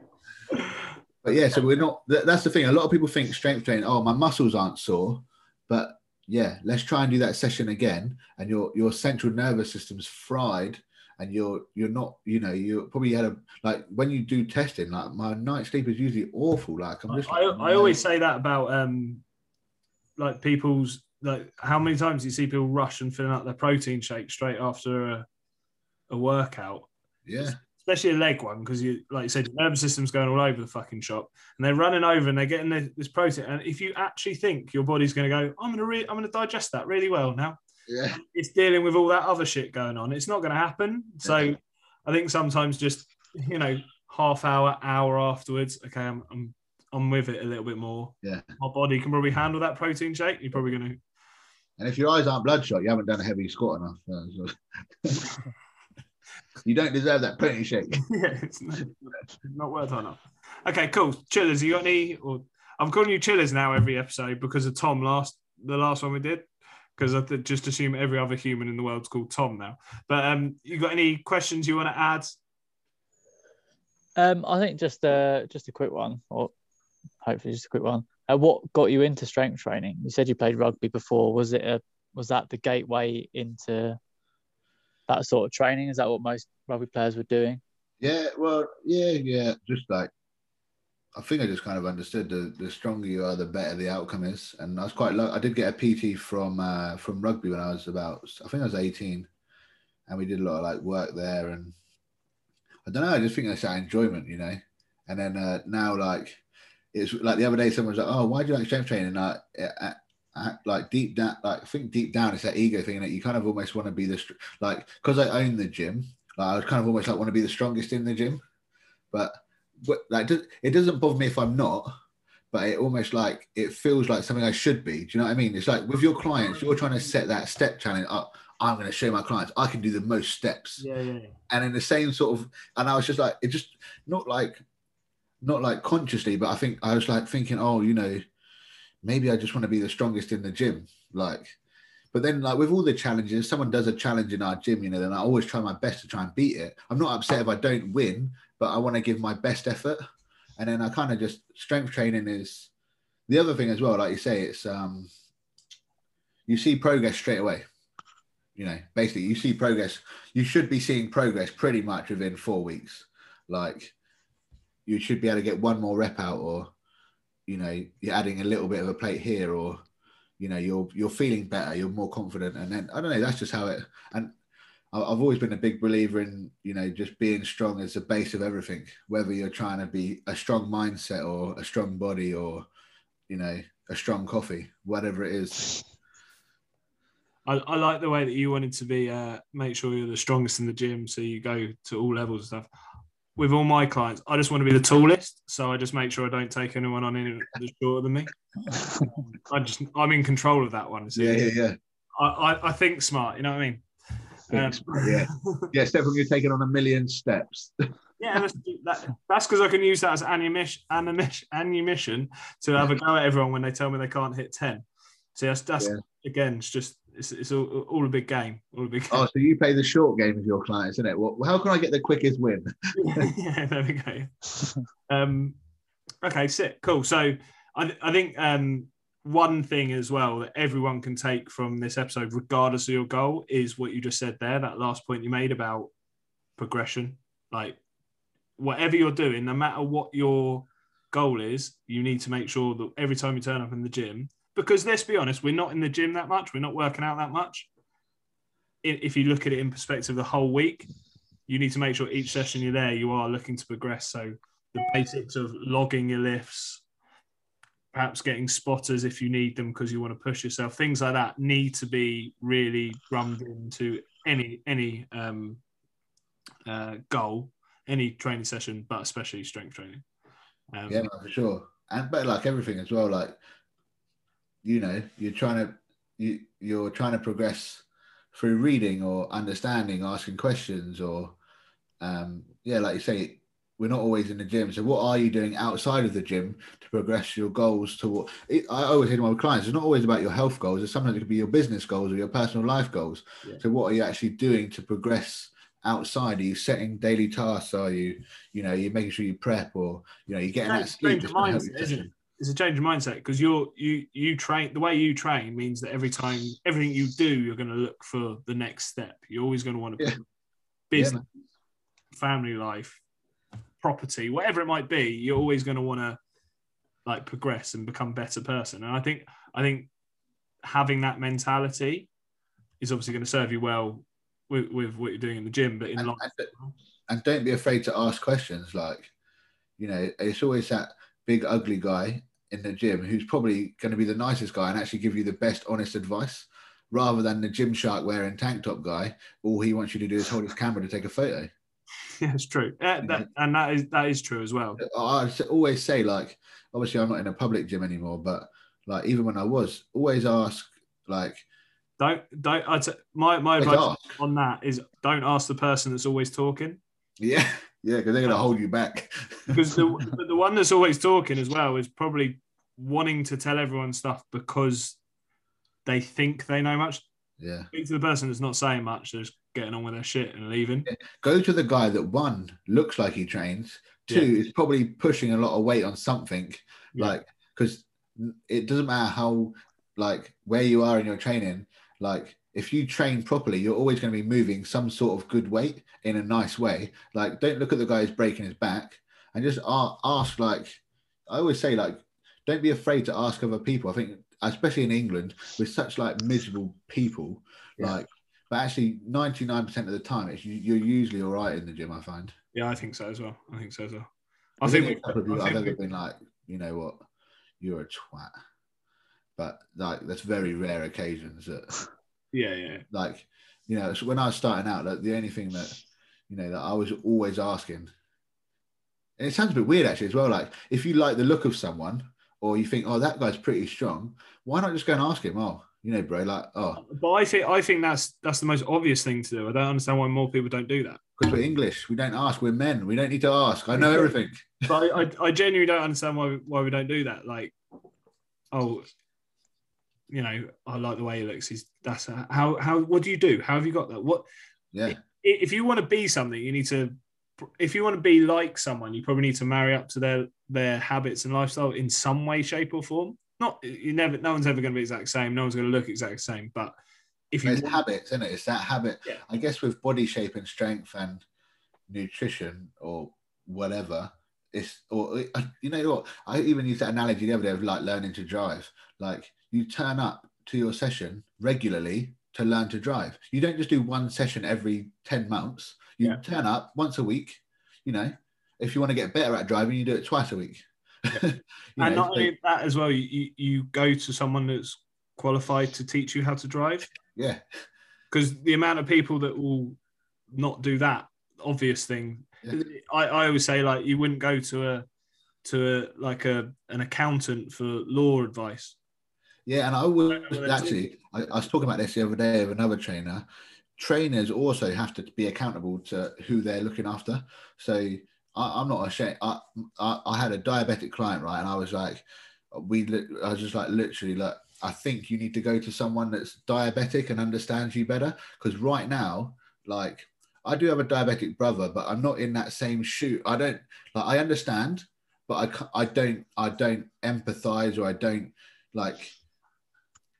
But yeah, so we're not. That's the thing. A lot of people think strength training. Oh, my muscles aren't sore, but yeah, let's try and do that session again. And your your central nervous system's fried, and you're you're not. You know, you probably had a like when you do testing. Like my night sleep is usually awful. Like I'm just. I, I always say that about um, like people's like how many times do you see people rush and filling up their protein shake straight after a, a workout, yeah. Especially a leg one, because you like you said, your nervous system's going all over the fucking shop, and they're running over and they're getting this, this protein. And if you actually think your body's going to go, I'm going to re- I'm going to digest that really well now, Yeah. it's dealing with all that other shit going on. It's not going to happen. So I think sometimes just you know half hour, hour afterwards. Okay, I'm, I'm I'm with it a little bit more. Yeah. My body can probably handle that protein shake. You're probably gonna. And if your eyes aren't bloodshot, you haven't done a heavy squat enough. <laughs> <laughs> So- you don't deserve that protein shake. <laughs> yeah, it's not, not worth enough. Okay, cool. Chillers, you got any? Or I'm calling you chillers now every episode because of Tom last the last one we did. Because I th- just assume every other human in the world's called Tom now. But um, you got any questions you want to add? Um, I think just uh just a quick one, or hopefully just a quick one. Uh, what got you into strength training? You said you played rugby before. Was it a was that the gateway into that sort of training? Is that what most rugby players were doing? Yeah, well, yeah, yeah. Just like I think I just kind of understood the the stronger you are, the better the outcome is. And I was quite lucky. I did get a PT from uh, from rugby when I was about I think I was 18, and we did a lot of like work there. And I don't know. I just think that's that enjoyment, you know. And then uh, now, like it's like the other day, someone was like, "Oh, why do you like strength training?" And I, like deep down, like I think deep down, it's that ego thing that you kind of almost want to be the like because I own the gym. Like I would kind of almost like want to be the strongest in the gym, but but like it doesn't bother me if I'm not. But it almost like it feels like something I should be. Do you know what I mean? It's like with your clients, you're trying to set that step challenge up. I'm going to show my clients I can do the most steps Yeah, yeah. and in the same sort of and i was just like it just not like not like consciously but i think i was like thinking oh you know maybe i just want to be the strongest in the gym like. But then like with all the challenges someone does a challenge in our gym you know then i always try my best to try and beat it. I'm not upset if i don't win but i want to give my best effort. And then i kind of just strength training is the other thing as well like you say it's um you see progress straight away. You know basically you see progress you should be seeing progress pretty much within four weeks. Like you should be able to get one more rep out or you know you're adding a little bit of a plate here or you know you're you're feeling better you're more confident and then i don't know that's just how it and i've always been a big believer in you know just being strong as the base of everything whether you're trying to be a strong mindset or a strong body or you know a strong coffee whatever it is I, I like the way that you wanted to be uh, make sure you're the strongest in the gym, so you go to all levels and stuff. With all my clients, I just want to be the tallest, so I just make sure I don't take anyone on any that's shorter than me. <laughs> I just I'm in control of that one. So yeah yeah yeah I, I, I think smart. You know what I mean? Um, yeah <laughs> yeah step when you're taking on a million steps <laughs> yeah, that's that, because I can use that as ammunition, ammunition, ammunition to have a go at everyone when they tell me they can't hit ten. So that's that's Yeah. again, it's just it's, it's all, all a big game, all a big. Oh, so you play the short game with your clients, isn't it? Well, how can I get the quickest win? <laughs> <laughs> yeah, there we go. Um, okay, sick, cool. So I, I think um, one thing as well that everyone can take from this episode, regardless of your goal, is what you just said there. That last point you made about progression, like whatever you're doing, no matter what your goal is, you need to make sure that every time you turn up in the gym, because let's be honest, we're not in the gym that much, we're not working out that much. If you look at it in perspective, the whole week, you need to make sure each session you're there, you are looking to progress. So the basics of logging your lifts, perhaps getting spotters if you need them because you want to push yourself, things like that need to be really drummed into any any um, uh, goal, any training session, but especially strength training. Um, Yeah, for sure. And but like everything as well, like you know, you're trying to you you're trying to progress through reading or understanding, asking questions, or um, yeah, like you say, we're not always in the gym. So what are you doing outside of the gym to progress your goals? To what I always say to my clients, it's not always about your health goals. It's sometimes it could be your business goals or your personal life goals. Yeah. So what are you actually doing to progress? outside are you setting daily tasks are you you know you're making sure you prep or you know you're getting that sleep change that's your gonna mindset, isn't it? It's a change of mindset because you're you you train the way you train means that every time everything you do, you're going to look for the next step. You're always going to want to Yeah. put Yeah, business, family life, property, whatever it might be. You're always going to want to like progress and become a better person. And I think I think having that mentality is obviously going to serve you well with, with what you're doing in the gym, but in and, life. and don't be afraid to ask questions like you know it's always that big ugly guy in the gym who's probably going to be the nicest guy and actually give you the best honest advice rather than the Gymshark wearing tank top guy all he wants you to do is hold his camera to take a photo <laughs> Yeah, it's true. Uh, yeah, that, and that is that is true as well. i always say like, obviously I'm not in a public gym anymore, but like even when I was, always ask like, Don't don't. I'd say, my my advice ask. on that is don't ask the person that's always talking Yeah, yeah, because they're gonna hold you back. <laughs> because the the one that's always talking as well is probably wanting to tell everyone stuff because they think they know much. yeah. Speak to the person that's not saying much, they're just getting on with their shit and leaving. Go to the guy that one looks like he trains, two is probably pushing a lot of weight on something, Yeah. like because it doesn't matter how like where you are in your training, like if you train properly, you're always going to be moving some sort of good weight in a nice way. Like, don't look at the guy who's breaking his back and just ask. Like, I always say, like, don't be afraid to ask other people. I think, especially in England, we're such like miserable people. Yeah. Like, but actually, ninety nine percent of the time, it's you- you're usually all right in the gym. I find. Yeah, I think so as well. I think so as well. I I think, think a couple of we, people I I've think ever we, been like, you know what, you're a twat. But like, that's very rare occasions that yeah, yeah, like you know so when i was starting out like the only thing that you know that i was always asking and it sounds a bit weird actually as well like if you like the look of someone or you think oh that guy's pretty strong why not just go and ask him oh you know bro like oh. But I think I think that's that's the most obvious thing to do. I don't understand why more people don't do that. because we're english. We don't ask. We're men. We don't need to ask. I know everything. But I, I, I genuinely don't understand why why we don't do that. Like, oh, you know, I like the way he looks. He's that's how how what do you do? How have you got that? What yeah if you want to be something, you need to. If you want to be like someone, you probably need to marry up to their their habits and lifestyle in some way, shape, or form. Not you never. No one's ever going to be exact same. No one's going to look exact same. But if you it's want- habits isn't it it's that habit Yeah. i guess with body shape and strength and nutrition or whatever it's or uh, you know what? I even used that analogy the other day of like learning to drive. Like you turn up to your session regularly to learn to drive. You don't just do one session every 10 months. You Yeah. turn up once a week you know if you want to get better at driving you do it twice a week. <laughs> You and know, not so- only that as well, you you go to someone that's qualified to teach you how to drive. yeah. Because the amount of people that will not do that obvious thing Yeah. I, I always say like you wouldn't go to a to a like a an accountant for law advice Yeah, and I would actually. I, I was talking about this the other day with another trainer. Trainers also have to be accountable to who they're looking after. So I, I'm not ashamed. I, I I had a diabetic client, right, and I was like, we. I was just like, literally, look. I think you need to go to someone that's diabetic and understands you better. Because right now, like, I do have a diabetic brother, but I'm not in that same shoe. I don't like. I understand, but I I don't I don't empathize or I don't like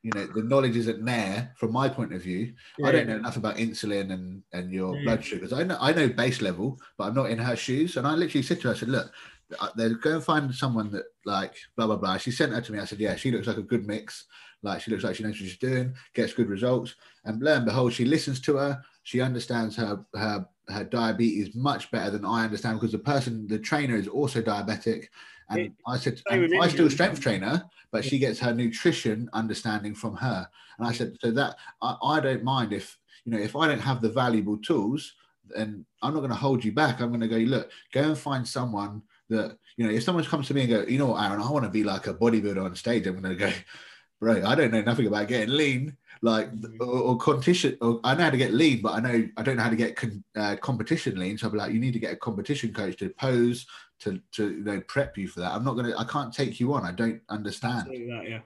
you know the knowledge isn't there from my point of view. I don't know enough about insulin and and your Yeah. blood sugars. I know i know base level but i'm not in her shoes. And i literally said to her i said look uh, they're going to find someone that like blah blah blah. She sent her to me. I said yeah she looks like a good mix. Like she looks like she knows what she's doing gets good results. And lo and behold she listens to her she understands her her her diabetes much better than i understand because the person the trainer is also diabetic and It- i said and i still strength trainer but she gets her nutrition understanding from her. And I said, so that I, I don't mind if you know if I don't have the valuable tools, then I'm not going to hold you back. I'm going to go look, go and find someone that you know. If someone comes to me and go, you know what, Aaron, I want to be like a bodybuilder on stage. I'm going to go, bro. I don't know nothing about getting lean, like or, or competition. Or I know how to get lean, but I know I don't know how to get con, uh, competition lean. So I'll be like, you need to get a competition coach to pose to to you know prep you for that. I'm not gonna. I can't take you on. I don't understand. That, yeah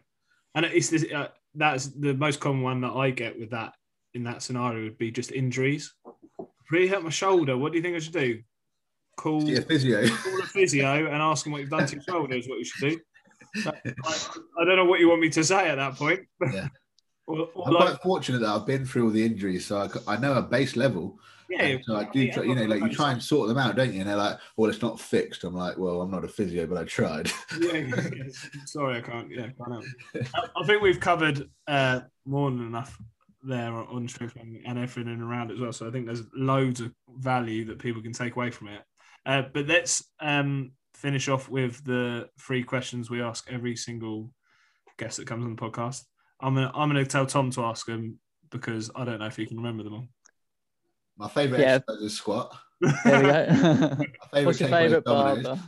and it's this uh, that's the most common one that i get with that in that scenario would be just injuries really hurt my shoulder what do you think i should do call, See a physio. call a physio and ask him what you've done to your <laughs> shoulder is what you should do I, don't know what you want me to say at that point Yeah. <laughs> or, or I'm like, quite fortunate that I've been through all the injuries, so I, I know a base level. yeah, so I do, yeah, try, you know, like you try and sort them out, don't you? And they're like, "Well, it's not fixed." I'm like, "Well, I'm not a physio, but I tried." yeah, yeah. <laughs> Sorry, I can't. Yeah, can't. I, I think we've covered uh, more than enough there on training and everything and around as well. So I think there's loads of value that people can take away from it. Uh, but let's um, finish off with the three questions we ask every single guest that comes on the podcast. I'm gonna I'm gonna tell Tom to ask them because I don't know if he can remember them all. My favourite Yeah. exercise is squat. There we go. <laughs> <laughs> My favourite What's your is favourite Domino's.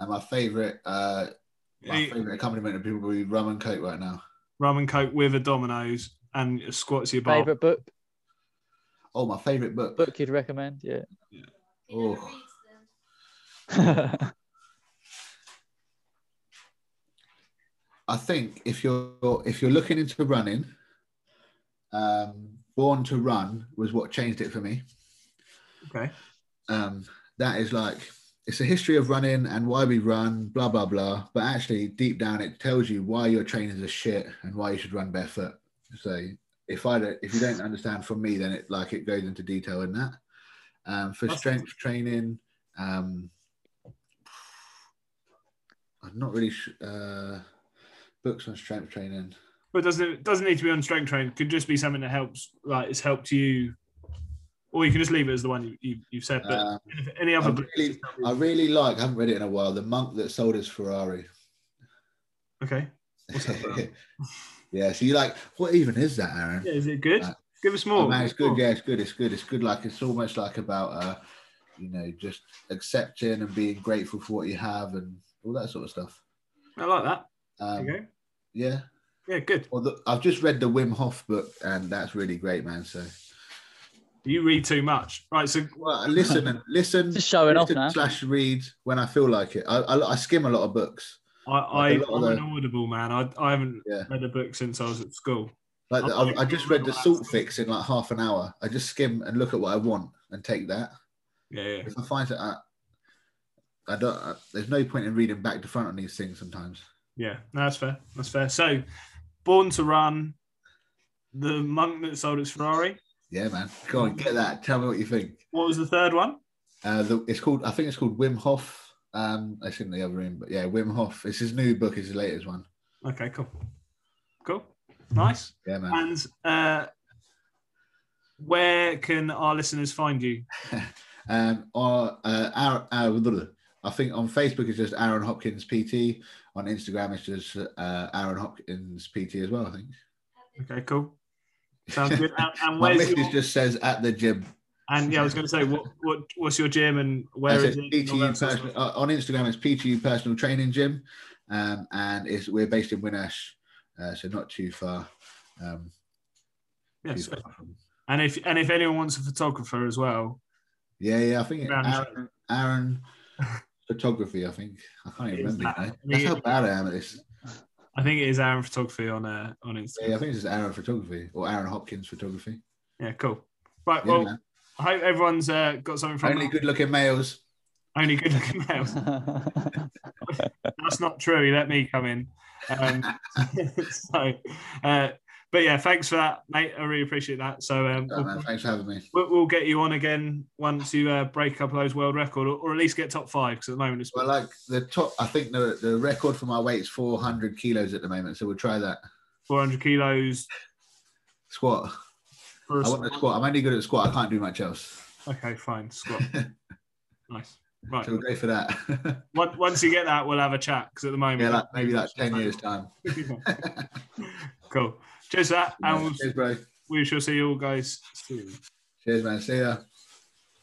And my favourite, uh, my Hey, favourite accompaniment of people will be rum and coke right now. Rum and coke with a Domino's and squats your bar. Favorite book Oh, my favourite book. book you'd recommend? Yeah. Yeah. Oh, <laughs> I think if you're if you're looking into running, um, Born to Run was what changed it for me. Okay. Um, that is like it's a history of running and why we run, blah blah blah. But actually, deep down, it tells you why your trainers are shit and why you should run barefoot. So if I don't, if you don't understand from me, then it like it goes into detail in that. Um, for That's- strength training, um, I'm not really sh- uh, books on strength training. But doesn't it doesn't need to be on strength training. It could just be something that helps, like it's helped you, or you can just leave it as the one you, you you've said. But Um, any other I books? really, I really like. I haven't read it in a while. The monk that sold his Ferrari. Okay. What's that about? <laughs> yeah. So you like, what even is that, Aaron? Yeah, is it good? Uh, Give us more. Oh, man, it's good. Yeah, it's good. It's good. It's good. Like it's almost like about, uh, you know, just accepting and being grateful for what you have and all that sort of stuff. I like that. Um, There you go. Yeah. Yeah, good. Well, the, I've just read the Wim Hof book, and that's really great, man. So, You read too much, right? So well, listen and <laughs> listen. Just showing off listen now. Slash read when I feel like it. I, I, I skim a lot of books. I, I, like I'm of an audible man. I, I haven't Yeah. read a book since I was at school. Like I'm I, I just read the Salt Fix in like half an hour. I just skim and look at what I want and take that. Yeah, yeah. If I find that I, I don't, I, there's no point in reading back to front on these things sometimes. Yeah, no, that's fair. That's fair. So, Born to Run, the monk that sold his Ferrari. Yeah, man. Go on, get that. Tell me what you think. What was the third one? Uh, the, it's called. I think it's called Wim Hof. Um, it's in the other room, but yeah, Wim Hof. It's his new book. It's his latest one. Okay, cool. Cool. Nice. Yeah, man. And uh, where can our listeners find you? <laughs> Um, or uh, our, our. I think on Facebook it's just Aaron Hopkins PT. On Instagram it's just uh, Aaron Hopkins PT as well. I think. Okay, cool. Sounds good. <laughs> And, and My missus your, just says at the gym. and yeah, I was going to say, what, what what's your gym and where is it? PTU that sort of personal, on Instagram, it's PTU Personal Training Gym, um, and it's, we're based in Winnersh, uh, so not too far. Um, Yeah, too far from- and if and if anyone wants a photographer as well, yeah, yeah, I think Aaron, Aaron Photography. I think I can't even remember. that- That's how bad I am at this. I think it is Aaron Photography on uh, on Instagram. Yeah, I think it's Aaron Photography or Aaron Hopkins Photography. Yeah, cool. Right, well, man. I hope everyone's uh, got something from Only good-looking males. Only good looking males. <laughs> That's not true. Let me come in. Um, <laughs> so, uh, but yeah, thanks for that, mate. I really appreciate that. So um, man, we'll, thanks for having me. we'll, we'll get you on again once you uh, break a couple of those world record, or, or at least get top five. Because at the moment it's Well, like the top, I think the the record for my weight is 400 kilos at the moment, so we'll try that 400 kilos squat. I want the squat. I'm only good at squat. I can't do much else. Okay, fine. Squat. <laughs> nice. Right. So we'll go for that. <laughs> Once, once you get that, we'll have a chat. Because at the moment, yeah, like maybe like 10 years time. <laughs> cool. Cheers that, and we'll, Cheers, bro. we shall see you all guys soon. Cheers, man. See ya.